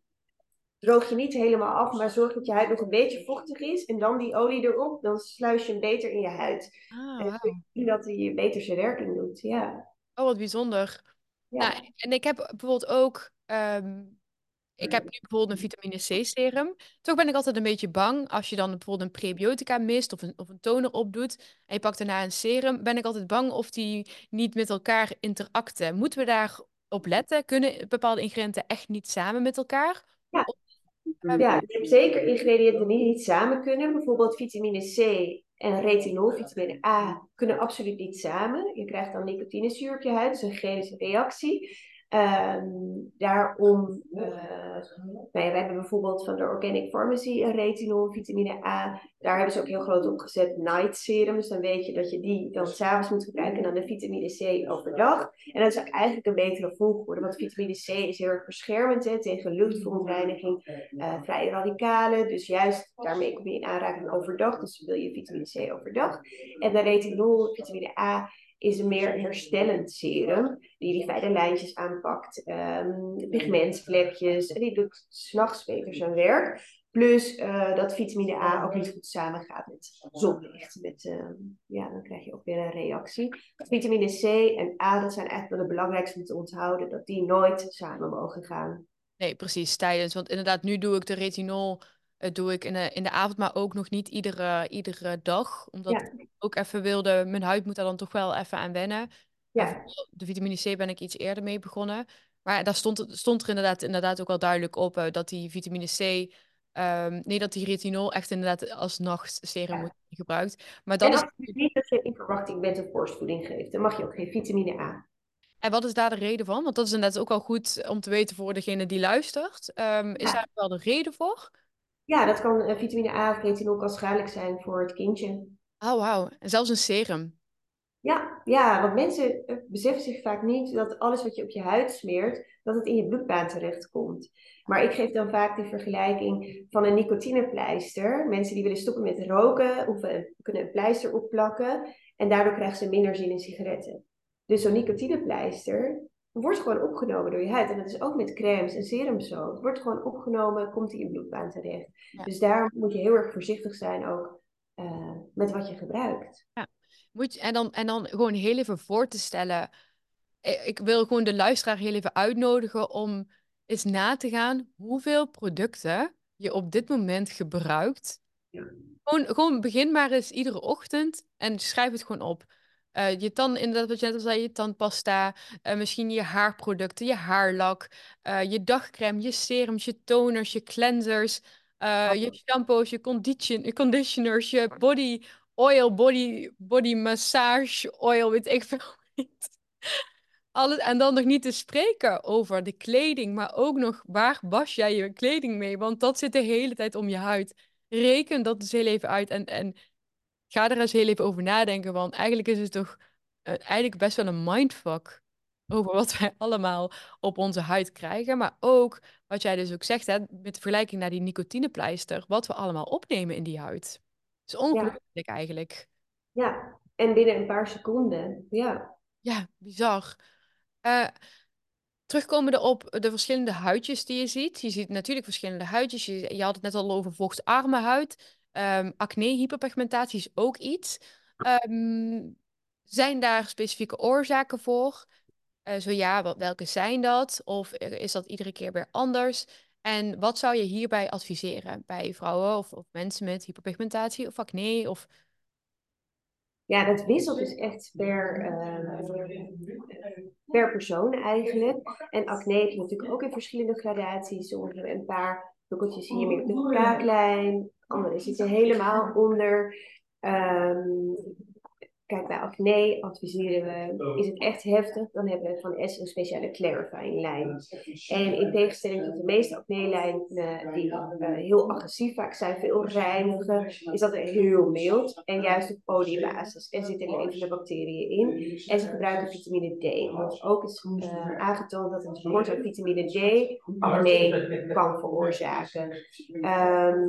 droog je niet helemaal af, maar zorg dat je huid nog een beetje vochtig is. En dan die olie erop, dan sluis je hem beter in je huid. Ah, En je zien dat hij beter zijn werking doet. Ja. Oh, wat bijzonder. Ja. Nou, en ik heb bijvoorbeeld ook, ehm, ik heb nu bijvoorbeeld een vitamine C serum. Toch ben ik altijd een beetje bang als je dan bijvoorbeeld een prebiotica mist of een, of een toner opdoet en je pakt daarna een serum, ben ik altijd bang of die niet met elkaar interacten. Moeten we daar op letten? Kunnen bepaalde ingrediënten echt niet samen met elkaar? Ja. Je hebt zeker ingrediënten die niet samen kunnen. Bijvoorbeeld vitamine C en retinol, vitamine A, kunnen absoluut niet samen. Je krijgt dan nicotinezuur op je huid, dus een chemische reactie. Ehm, daarom, ja, we hebben bijvoorbeeld van de Organic Pharmacy een retinol, vitamine A. Daar hebben ze ook heel groot op gezet night serum. Dus dan weet je dat je die dan s'avonds moet gebruiken en dan de vitamine C overdag. En dat is eigenlijk een betere volgorde, want vitamine C is heel erg beschermend tegen luchtverontreiniging, eh, vrije radicalen. Dus juist daarmee kom je in aanraking overdag. Dus wil je vitamine C overdag. En de retinol, vitamine A, is een meer herstellend serum. Die die fijne lijntjes aanpakt, ehm, pigmentvlekjes. En die doet s'nachts beter zijn werk. Plus eh, dat vitamine A ook niet goed samengaat met zonlicht. Met, ehm, ja, dan krijg je ook weer een reactie. Vitamine C en A, dat zijn eigenlijk wel de belangrijkste om te onthouden. Dat die nooit samen mogen gaan. nee, precies, tijdens. Want inderdaad, nu doe ik de retinol, eh, doe ik in de, in de avond, maar ook nog niet iedere, iedere dag. Omdat Ja. ik ook even wilde, mijn huid moet daar dan toch wel even aan wennen. En Ja, de vitamine C ben ik iets eerder mee begonnen. Maar daar stond, stond er inderdaad, inderdaad ook wel duidelijk op eh, dat die vitamine C, ehm, nee, dat die retinol echt inderdaad als nachtserum Ja. moet worden gebruikt. Maar dat en is, niet dat je in verwachting bent of borstvoeding geeft. Dan mag je ook geen vitamine A. en wat is daar de reden van? Want dat is inderdaad ook al goed om te weten voor degene die luistert. Ehm, is Ja. daar wel de reden voor? Ja, dat kan eh, vitamine A of retinol kan schadelijk zijn voor het kindje. Oh, wauw. En zelfs een serum. Ja, ja, want mensen eh, beseffen zich vaak niet dat alles wat je op je huid smeert, dat het in je bloedbaan terechtkomt. Maar ik geef dan vaak de vergelijking van een nicotinepleister. Mensen die willen stoppen met roken, hoeven, kunnen een pleister opplakken en daardoor krijgen ze minder zin in sigaretten. Dus zo'n nicotinepleister wordt gewoon opgenomen door je huid. En dat is ook met crèmes en serums zo. Het wordt gewoon opgenomen, komt in je bloedbaan terecht. Ja. Dus daar moet je heel erg voorzichtig zijn ook eh, met wat je gebruikt. Moet je, en, dan, en dan gewoon heel even voor te stellen. Ik wil gewoon de luisteraar heel even uitnodigen om eens na te gaan hoeveel producten je op dit moment gebruikt. Ja. Gewoon, gewoon begin maar eens iedere ochtend en schrijf het gewoon op. Eh, je tand, inderdaad, wat je net al zei, je tandpasta, eh, misschien je haarproducten, je haarlak, eh, je dagcrème, je serums, je toners, je cleansers, je shampoos, je condition, conditioners, je body oil, body, body massage oil, weet ik veel [LAUGHS] niet. Alles, en dan nog niet te spreken over de kleding, maar ook nog waar was jij je kleding mee? Want dat zit de hele tijd om je huid. Reken dat dus heel even uit en, en ga er eens heel even over nadenken, want eigenlijk is het toch eh, eigenlijk best wel een mindfuck over wat wij [LAUGHS] allemaal op onze huid krijgen, maar ook wat jij dus ook zegt, hè, met de vergelijking naar die nicotinepleister, wat we allemaal opnemen in die huid. Het is ongelooflijk eigenlijk. Ja, en binnen een paar seconden. Ja, Ja, bizar. Eh terugkomende op de verschillende huidjes die je ziet. Je ziet natuurlijk verschillende huidjes. Je, je had het net al over vochtarme huid. Ehm, acne, hyperpigmentatie is ook iets. Ehm, zijn daar specifieke oorzaken voor? Eh, zo ja, welke zijn dat? Of is dat iedere keer weer anders? En wat zou je hierbij adviseren bij vrouwen of, mensen met hyperpigmentatie of acne? Of... ja dat wisselt dus echt per, eh, per persoon eigenlijk. En acne heb je natuurlijk ook in verschillende gradaties. Sommige een paar pukkeltjes hier op de kaaklijn. Andere zitten helemaal onder. Ehm, kijk, bij acne adviseren we, is het echt heftig, dan hebben we van S een speciale clarifying lijn. En in tegenstelling tot de meeste acne-lijnen die eh, heel agressief vaak zijn, veel reinigen, is dat heel mild en juist op oliebasis. Er zitten levende bacteriën in en ze gebruiken vitamine D. Want ook is eh, aangetoond dat een tekort aan vitamine D acne kan veroorzaken. Ehm,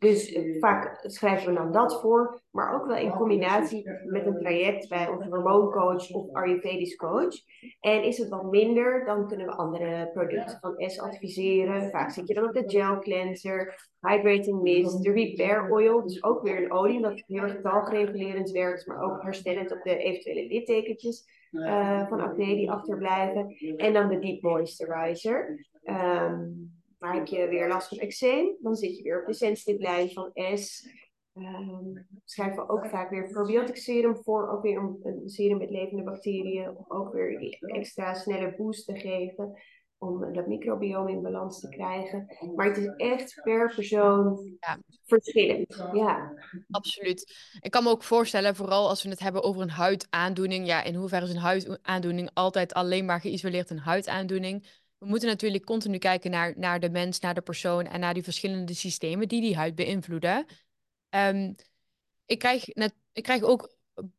Dus eh, vaak schrijven we dan dat voor, maar ook wel in combinatie met een traject bij onze hormooncoach of Ayurvedisch coach. En is het wat minder, dan kunnen we andere producten van S adviseren. Vaak zit je dan op de gel cleanser, hydrating mist, de repair oil, dus ook weer een olie dat heel erg talgeregulerend werkt, maar ook herstellend op de eventuele littekentjes uh, van acne die achterblijven. En dan de deep moisturizer. Um, maar heb je weer last van eczeem, dan zit je weer op de sensitive lijn van S. Um, schrijven we ook vaak weer probiotic serum voor, ook weer een, een serum met levende bacteriën, om ook weer die extra snelle boost te geven, om dat microbiome in balans te krijgen. Maar het is echt per persoon ja. verschillend. Ja. Absoluut. Ik kan me ook voorstellen, vooral als we het hebben over een huidaandoening, ja, in hoeverre is een huidaandoening altijd alleen maar geïsoleerd een huidaandoening? We moeten natuurlijk continu kijken naar, naar de mens, naar de persoon en naar die verschillende systemen die die huid beïnvloeden. Um, ik, krijg ik krijg ook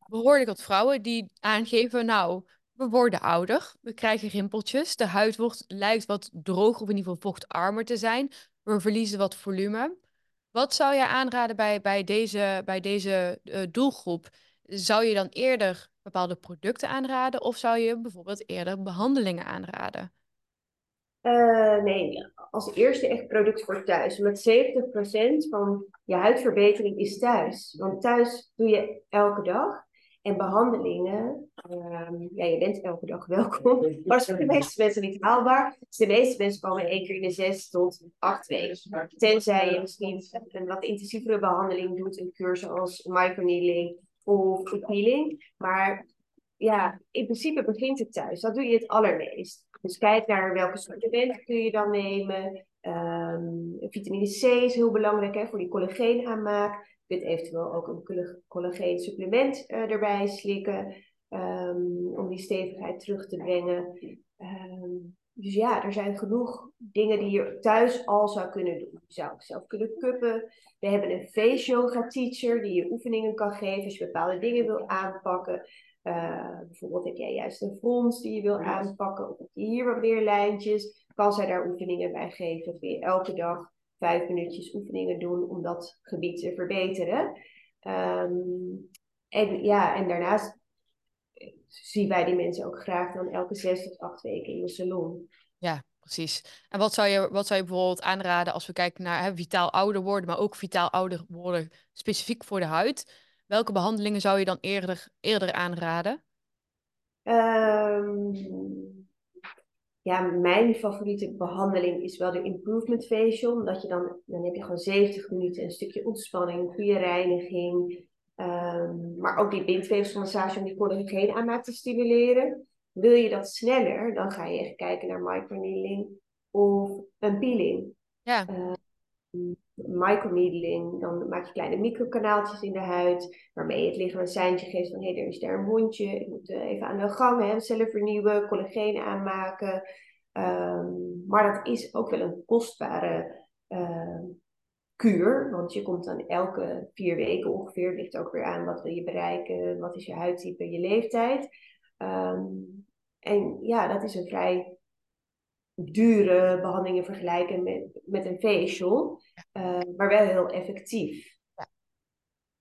behoorlijk wat vrouwen die aangeven, nou, we worden ouder, we krijgen rimpeltjes, de huid wordt, lijkt wat droger of in ieder geval vochtarmer te zijn, we verliezen wat volume. Wat zou je aanraden bij, bij deze, bij deze uh, doelgroep? Zou je dan eerder bepaalde producten aanraden of zou je bijvoorbeeld eerder behandelingen aanraden? Uh, nee, als eerste echt product voor thuis. Omdat 70% van je huidverbetering is thuis. Want thuis doe je elke dag. En behandelingen, um, ja, je bent elke dag welkom. [LAUGHS] Maar dat is voor de meeste mensen niet haalbaar. Dus de meeste mensen komen één keer in de zes tot acht weken. Tenzij je misschien een wat intensievere behandeling doet. Een kuur zoals microneedling of peeling. Maar ja, in principe begint het thuis. Dat doe je het allermeest. Dus kijk naar welke supplementen kun je dan nemen. Um, vitamine C is heel belangrijk hè, voor die collageenaanmaak. Je kunt eventueel ook een collageen supplement uh, erbij slikken. Um, om die stevigheid terug te brengen. Um, dus ja, er zijn genoeg dingen die je thuis al zou kunnen doen. Je zou zelf kunnen kuppen. We hebben een face yoga teacher die je oefeningen kan geven als je bepaalde dingen wil aanpakken. Uh, bijvoorbeeld heb jij juist een frons die je wil aanpakken, of heb je hier wat meer lijntjes, kan zij daar oefeningen bij geven. Kun je elke dag vijf minuutjes oefeningen doen om dat gebied te verbeteren. Um, en ja, en daarnaast zien wij die mensen ook graag dan elke zes tot acht weken in de salon. Ja, precies. En wat zou je, wat zou je bijvoorbeeld aanraden als we kijken naar hè, vitaal ouder worden, maar ook vitaal ouder worden specifiek voor de huid? Welke behandelingen zou je dan eerder, eerder aanraden? Um, ja, mijn favoriete behandeling is wel de Improvement Facial. Omdat je dan, dan heb je gewoon 70 minuten een stukje ontspanning, goede reiniging. Um, maar ook die bindweefselmassage om die collageen aanmaak te stimuleren. Wil je dat sneller, dan ga je echt kijken naar microneedling of een peeling. Ja. Uh, microneedling, dan maak je kleine microkanaaltjes in de huid, waarmee het lichaam een seintje geeft van hé, hey, er is daar een wondje, ik moet eh, even aan de gang, hè, cellen vernieuwen, collageen aanmaken. Um, maar dat is ook wel een kostbare uh, kuur, want je komt dan elke vier weken ongeveer, ligt ook weer aan wat wil je bereiken, wat is je huidtype, je leeftijd. Um, en ja, dat is een vrij dure behandelingen vergelijken met, met een facial, uh, maar wel heel effectief. Ja.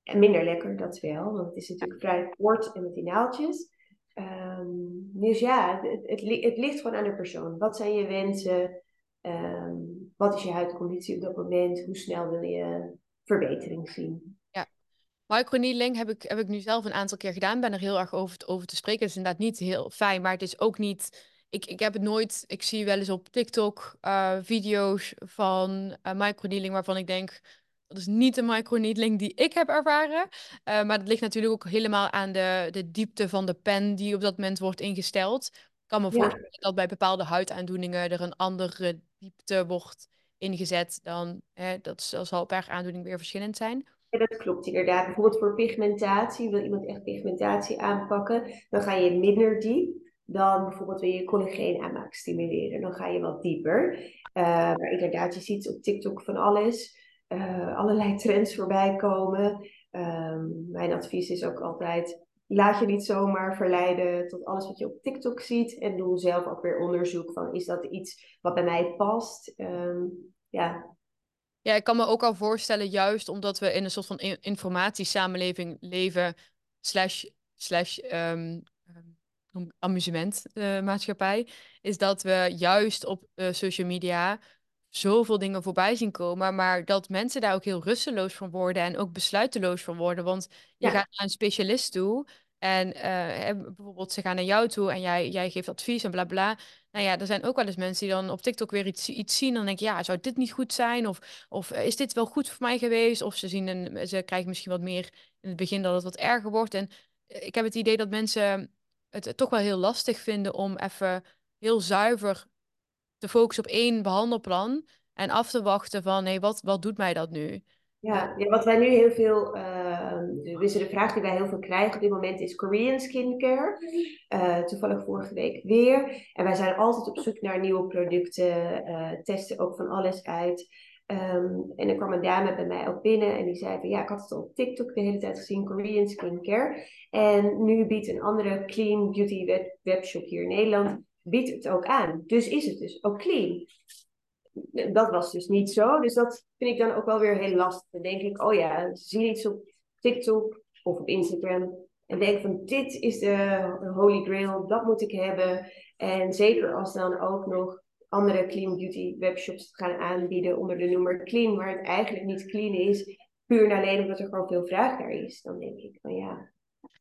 En minder lekker, dat wel, want het is natuurlijk vrij kort en met die naaldjes. Um, dus ja, het, het, het, ligt gewoon aan de persoon. Wat zijn je wensen? Um, wat is je huidconditie op dat moment? Hoe snel wil je verbetering zien? Ja, microneedling heb ik, heb ik nu zelf een aantal keer gedaan. Ben er heel erg over, over te spreken. Het is inderdaad niet heel fijn, maar het is ook niet ik, ik heb het nooit. Ik zie wel eens op TikTok uh, video's van uh, microneedling waarvan ik denk. Dat is niet de microneedling die ik heb ervaren. Uh, maar dat ligt natuurlijk ook helemaal aan de, de diepte van de pen die op dat moment wordt ingesteld. Ik kan me voorstellen dat bij bepaalde huidaandoeningen er een andere diepte wordt ingezet dan. Hè, dat, zal per aandoening weer verschillend zijn. Ja, dat klopt inderdaad. Bijvoorbeeld voor pigmentatie, wil iemand echt pigmentatie aanpakken, dan ga je minder diep dan bijvoorbeeld wil je collageen aanmaak stimuleren. Dan ga je wat dieper. Uh, maar inderdaad, je ziet op TikTok van alles. Uh, allerlei [LAUGHS] trends voorbij komen. Um, mijn advies is ook altijd: laat je niet zomaar verleiden tot alles wat je op TikTok ziet. En doe zelf ook weer onderzoek van: is dat iets wat bij mij past? Um, ja, Ja, ik kan me ook al voorstellen, juist omdat we in een soort van in- informatiesamenleving leven, slash, slash ehm, ehm, amusementmaatschappij, is dat we juist op eh, social media zoveel dingen voorbij zien komen, maar dat mensen daar ook heel rusteloos van worden en ook besluiteloos van worden. Want je Ja, gaat naar een specialist toe en eh, bijvoorbeeld ze gaan naar jou toe en jij, jij geeft advies en bla bla. Nou ja, er zijn ook wel eens mensen die dan op TikTok weer iets, iets zien. Dan denk je, ja, zou dit niet goed zijn? Of, of eh, is dit wel goed voor mij geweest? Of ze zien een, ze krijgen misschien wat meer in het begin dat het wat erger wordt. En eh, ik heb het idee dat mensen het toch wel heel lastig vinden om even heel zuiver te focussen op één behandelplan en af te wachten van, hé, wat, wat doet mij dat nu? Ja. ja, wat wij nu heel veel, uh, dus de vraag die wij heel veel krijgen op dit moment is Korean skincare. Uh, toevallig vorige week weer. En wij zijn altijd op zoek naar nieuwe producten, uh, testen ook van alles uit. Um, en er kwam een dame bij mij ook binnen en die zei van ja, ik had het op TikTok de hele tijd gezien, Korean skincare. En nu biedt een andere clean beauty web webshop hier in Nederland biedt het ook aan. Dus is het dus ook clean. Dat was dus niet zo. Dus dat vind ik dan ook wel weer heel lastig. Dan denk ik, oh ja, ze zien iets op TikTok of op Instagram. En denk van, dit is de holy grail, dat moet ik hebben. En zeker als dan ook nog andere clean beauty webshops gaan aanbieden onder de noemer clean, waar het eigenlijk niet clean is, puur en alleen omdat er gewoon veel vraag naar is. Dan denk ik van ja,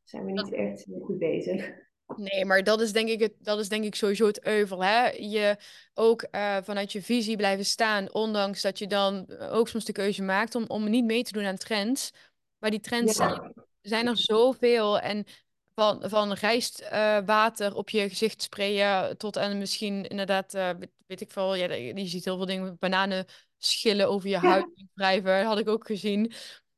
zijn we niet echt goed bezig. Nee, maar dat is denk ik, het, dat is denk ik sowieso het euvel. Hè? Je ook uh, vanuit je visie blijven staan, ondanks dat je dan ook soms de keuze maakt om, om niet mee te doen aan trends. Maar die trends ja. zijn, zijn, er zoveel. En van, van rijstwater uh, op je gezicht sprayen tot en misschien inderdaad, uh, weet, ik veel, ja, je ziet heel veel dingen, bananen schillen over je huid wrijven, had ik ook gezien.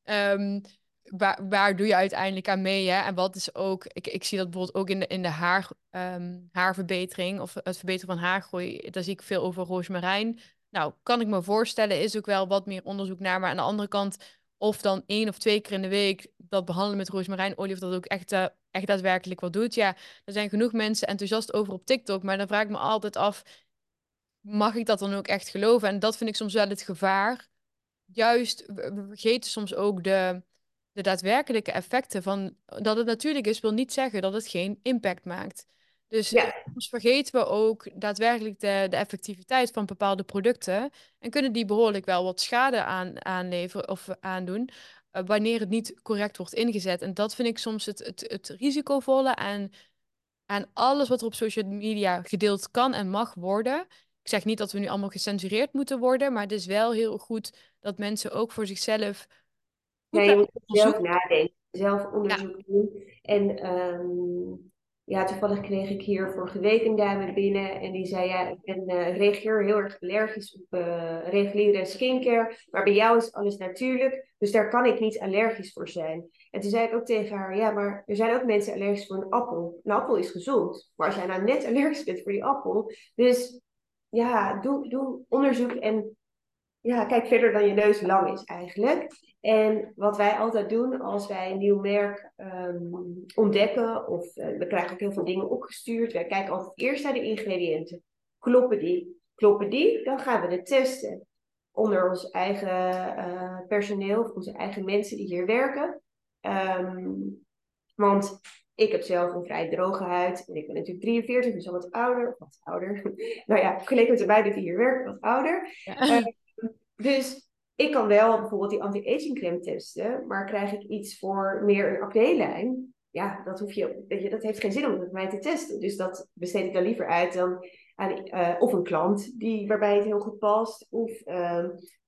Um, waar, waar doe je uiteindelijk aan mee? Hè? En wat is ook, ik, ik zie dat bijvoorbeeld ook in de, in de haar, um, haarverbetering of het verbeteren van haargroei. Daar zie ik veel over roosmarijn. Nou, kan ik me voorstellen, is ook wel wat meer onderzoek naar. Maar aan de andere kant, of dan één of twee keer in de week dat behandelen met roosmarijnolie, of dat ook echt, uh, echt daadwerkelijk wat doet. Ja, er zijn genoeg mensen enthousiast over op TikTok, maar dan vraag ik me altijd af, mag ik dat dan ook echt geloven? En dat vind ik soms wel het gevaar. Juist, we vergeten soms ook de, de daadwerkelijke effecten van dat het natuurlijk is, wil niet zeggen dat het geen impact maakt. Dus ja. soms vergeten we ook daadwerkelijk de, de effectiviteit van bepaalde producten en kunnen die behoorlijk wel wat schade aan, aanleveren of aandoen uh, wanneer het niet correct wordt ingezet. En dat vind ik soms het, het, het risicovolle aan, aan alles wat er op social media gedeeld kan en mag worden. Ik zeg niet dat we nu allemaal gecensureerd moeten worden, maar het is wel heel goed dat mensen ook voor zichzelf ja, je moet zelf nadenken, zelf onderzoek ja. doen. En um, ja, toevallig kreeg ik hier vorige week een dame binnen en die zei, ja, ik ben, uh, reageer heel erg allergisch op uh, reguliere skincare, maar bij jou is alles natuurlijk, dus daar kan ik niet allergisch voor zijn. En toen zei ik ook tegen haar, ja, maar er zijn ook mensen allergisch voor een appel. Een appel is gezond, maar als jij nou net allergisch bent voor die appel, dus ja, doe, onderzoek en ja, kijk verder dan je neus lang is eigenlijk. En wat wij altijd doen als wij een nieuw merk um, ontdekken, of uh, we krijgen ook heel veel dingen opgestuurd, wij kijken altijd eerst naar de ingrediënten. Kloppen die? Kloppen die? Dan gaan we het testen. Onder ons eigen uh, personeel, of onze eigen mensen die hier werken. Um, want ik heb zelf een vrij droge huid. En ik ben natuurlijk 43, dus al wat ouder. Wat ouder. [LAUGHS] nou ja, gelijk met de beiden die hier werken, wat ouder. Ja. Uh, dus ik kan wel bijvoorbeeld die anti-aging crème testen, maar krijg ik iets voor meer een acne-lijn, ja, dat, hoef je, weet je, dat heeft geen zin om met mij te testen. Dus dat besteed ik dan liever uit dan aan uh, of een klant die, waarbij het heel goed past, of uh,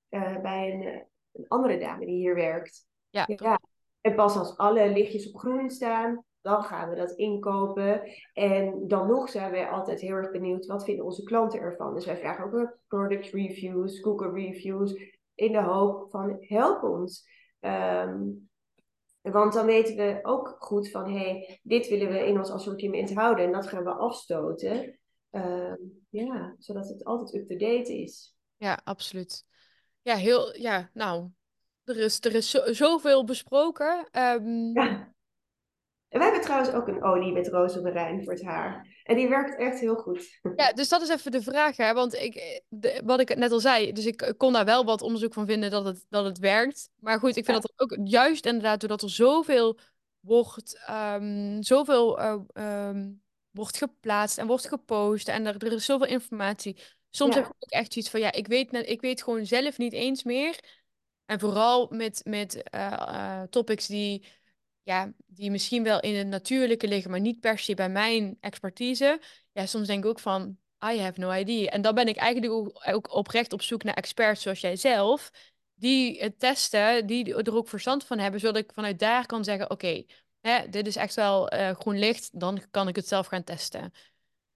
uh, bij een, een, andere dame die hier werkt. Ja. ja. En pas als alle lichtjes op groen staan, dan gaan we dat inkopen. En dan nog zijn wij altijd heel erg benieuwd, wat vinden onze klanten ervan? Dus wij vragen ook product reviews, Google reviews, in de hoop van help ons. Um, want dan weten we ook goed van, hé, hey, dit willen we in ons assortiment houden en dat gaan we afstoten. Um, ja, zodat het altijd up-to-date is. Ja, absoluut. Ja, heel, ja, nou, er is, er is zo, zoveel besproken. Um, ja. En wij hebben trouwens ook een olie met rozemarijn voor het haar. En die werkt echt heel goed. Ja, dus dat is even de vraag, hè? Want ik, de, wat ik net al zei, dus ik kon daar wel wat onderzoek van vinden dat het, dat het werkt. Maar goed, ik vind dat ook juist inderdaad doordat er zoveel wordt, um, zoveel uh, um, wordt geplaatst en wordt gepost en er, er is zoveel informatie. Soms ja. heb ik ook echt iets van, ja, ik weet, ik weet gewoon zelf niet eens meer. En vooral met, met uh, uh, topics die ja, die misschien wel in het natuurlijke liggen, maar niet per se bij mijn expertise. Ja, soms denk ik ook van, I have no idea. En dan ben ik eigenlijk ook, oprecht op zoek naar experts zoals jij zelf, die het testen, die er ook verstand van hebben, zodat ik vanuit daar kan zeggen, oké, okay, dit is echt wel uh, groen licht, dan kan ik het zelf gaan testen.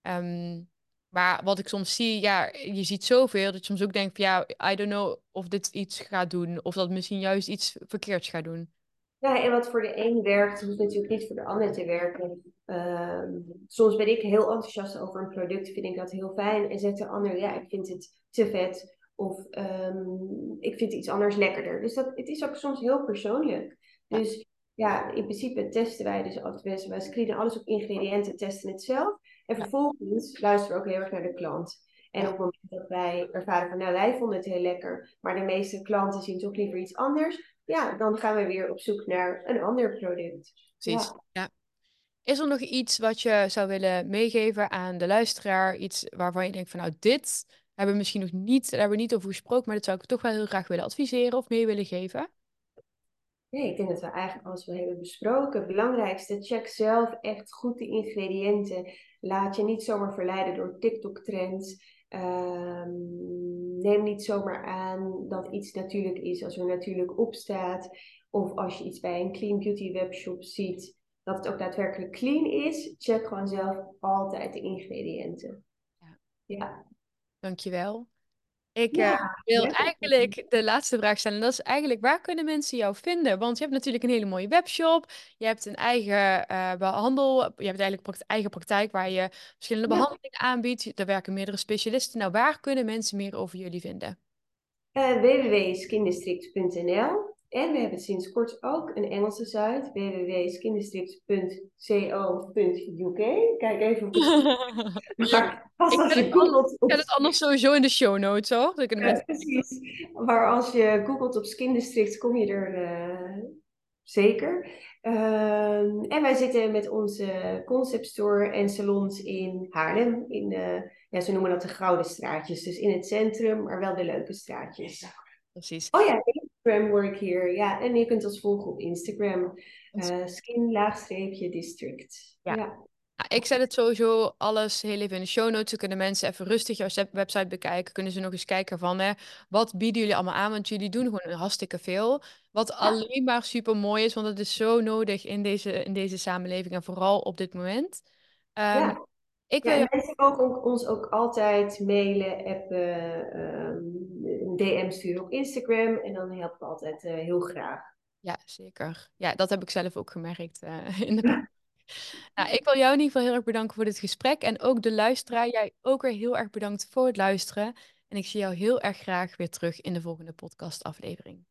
Um, maar wat ik soms zie, ja, je ziet zoveel dat je soms ook denkt van ja, I don't know of dit iets gaat doen, of dat misschien juist iets verkeerds gaat doen. Ja, en wat voor de een werkt, hoeft natuurlijk niet voor de ander te werken. Ehm, soms ben ik heel enthousiast over een product, vind ik dat heel fijn. En zegt de ander, ja, ik vind het te vet. Of um, ik vind iets anders lekkerder. Dus dat, het is ook soms heel persoonlijk. Dus ja, in principe testen wij dus altijd Wij screenen alles op ingrediënten, testen het zelf. En vervolgens luisteren we ook heel erg naar de klant. En op het moment dat wij ervaren van, nou, wij vonden het heel lekker, maar de meeste klanten zien toch liever iets anders, ja, dan gaan we weer op zoek naar een ander product. Precies, ja. Is er nog iets wat je zou willen meegeven aan de luisteraar? Iets waarvan je denkt van nou, dit hebben we misschien nog niet, daar hebben we niet over gesproken, maar dat zou ik toch wel heel graag willen adviseren of mee willen geven? Nee, ik denk dat we eigenlijk alles wel hebben besproken. Het belangrijkste, check zelf echt goed de ingrediënten. Laat je niet zomaar verleiden door TikTok-trends. Um, neem niet zomaar aan dat iets natuurlijk is als er natuurlijk op staat. Of als je iets bij een clean beauty webshop ziet, dat het ook daadwerkelijk clean is. Check gewoon zelf altijd de ingrediënten. Ja. ja. Dankjewel. Ik uh, wil eigenlijk de laatste vraag stellen. Dat is eigenlijk, waar kunnen mensen jou vinden? Want je hebt natuurlijk een hele mooie webshop. Je hebt een eigen uh, behandel. Je hebt eigenlijk een eigen praktijk waar je verschillende ja. behandelingen aanbiedt. Er werken meerdere specialisten. Nou, waar kunnen mensen meer over jullie vinden? Uh, www.skindistrict.nl En we hebben sinds kort ook een Engelse site. www.skindistrict.co.uk Kijk even [LAUGHS] op maar als, als je googelt... Ik het anders sowieso in de show notes, hoor. Dat mensen... precies. Maar als je googelt op Skin District, kom je er uh, zeker. Uh, en wij zitten met onze concept store en salons in Haarlem. In ja, ze noemen dat de gouden straatjes. Dus in het centrum, maar wel de leuke straatjes. Precies. Oh ja, Instagram work hier. Ja, en je kunt ons volgen op Instagram. Uh, skin-district. ja. ja. Nou, ik zet het sowieso alles heel even in de show notes. Dan kunnen mensen even rustig jouw website bekijken. Kunnen ze nog eens kijken van hè, wat bieden jullie allemaal aan? Want jullie doen gewoon hartstikke veel. Wat alleen maar super mooi is, want het is zo nodig in deze, in deze samenleving en vooral op dit moment. Um, ja. Ik wil... ja, mensen mogen ons ook altijd mailen, appen, um, een DM sturen op Instagram. En dan helpen we altijd uh, heel graag. Ja, zeker. Ja, dat heb ik zelf ook gemerkt uh, [LAUGHS] in de [LAUGHS] nou, ik wil jou in ieder geval heel erg bedanken voor dit gesprek. En ook de luisteraar, jij ook weer heel erg bedankt voor het luisteren. En ik zie jou heel erg graag weer terug in de volgende podcastaflevering.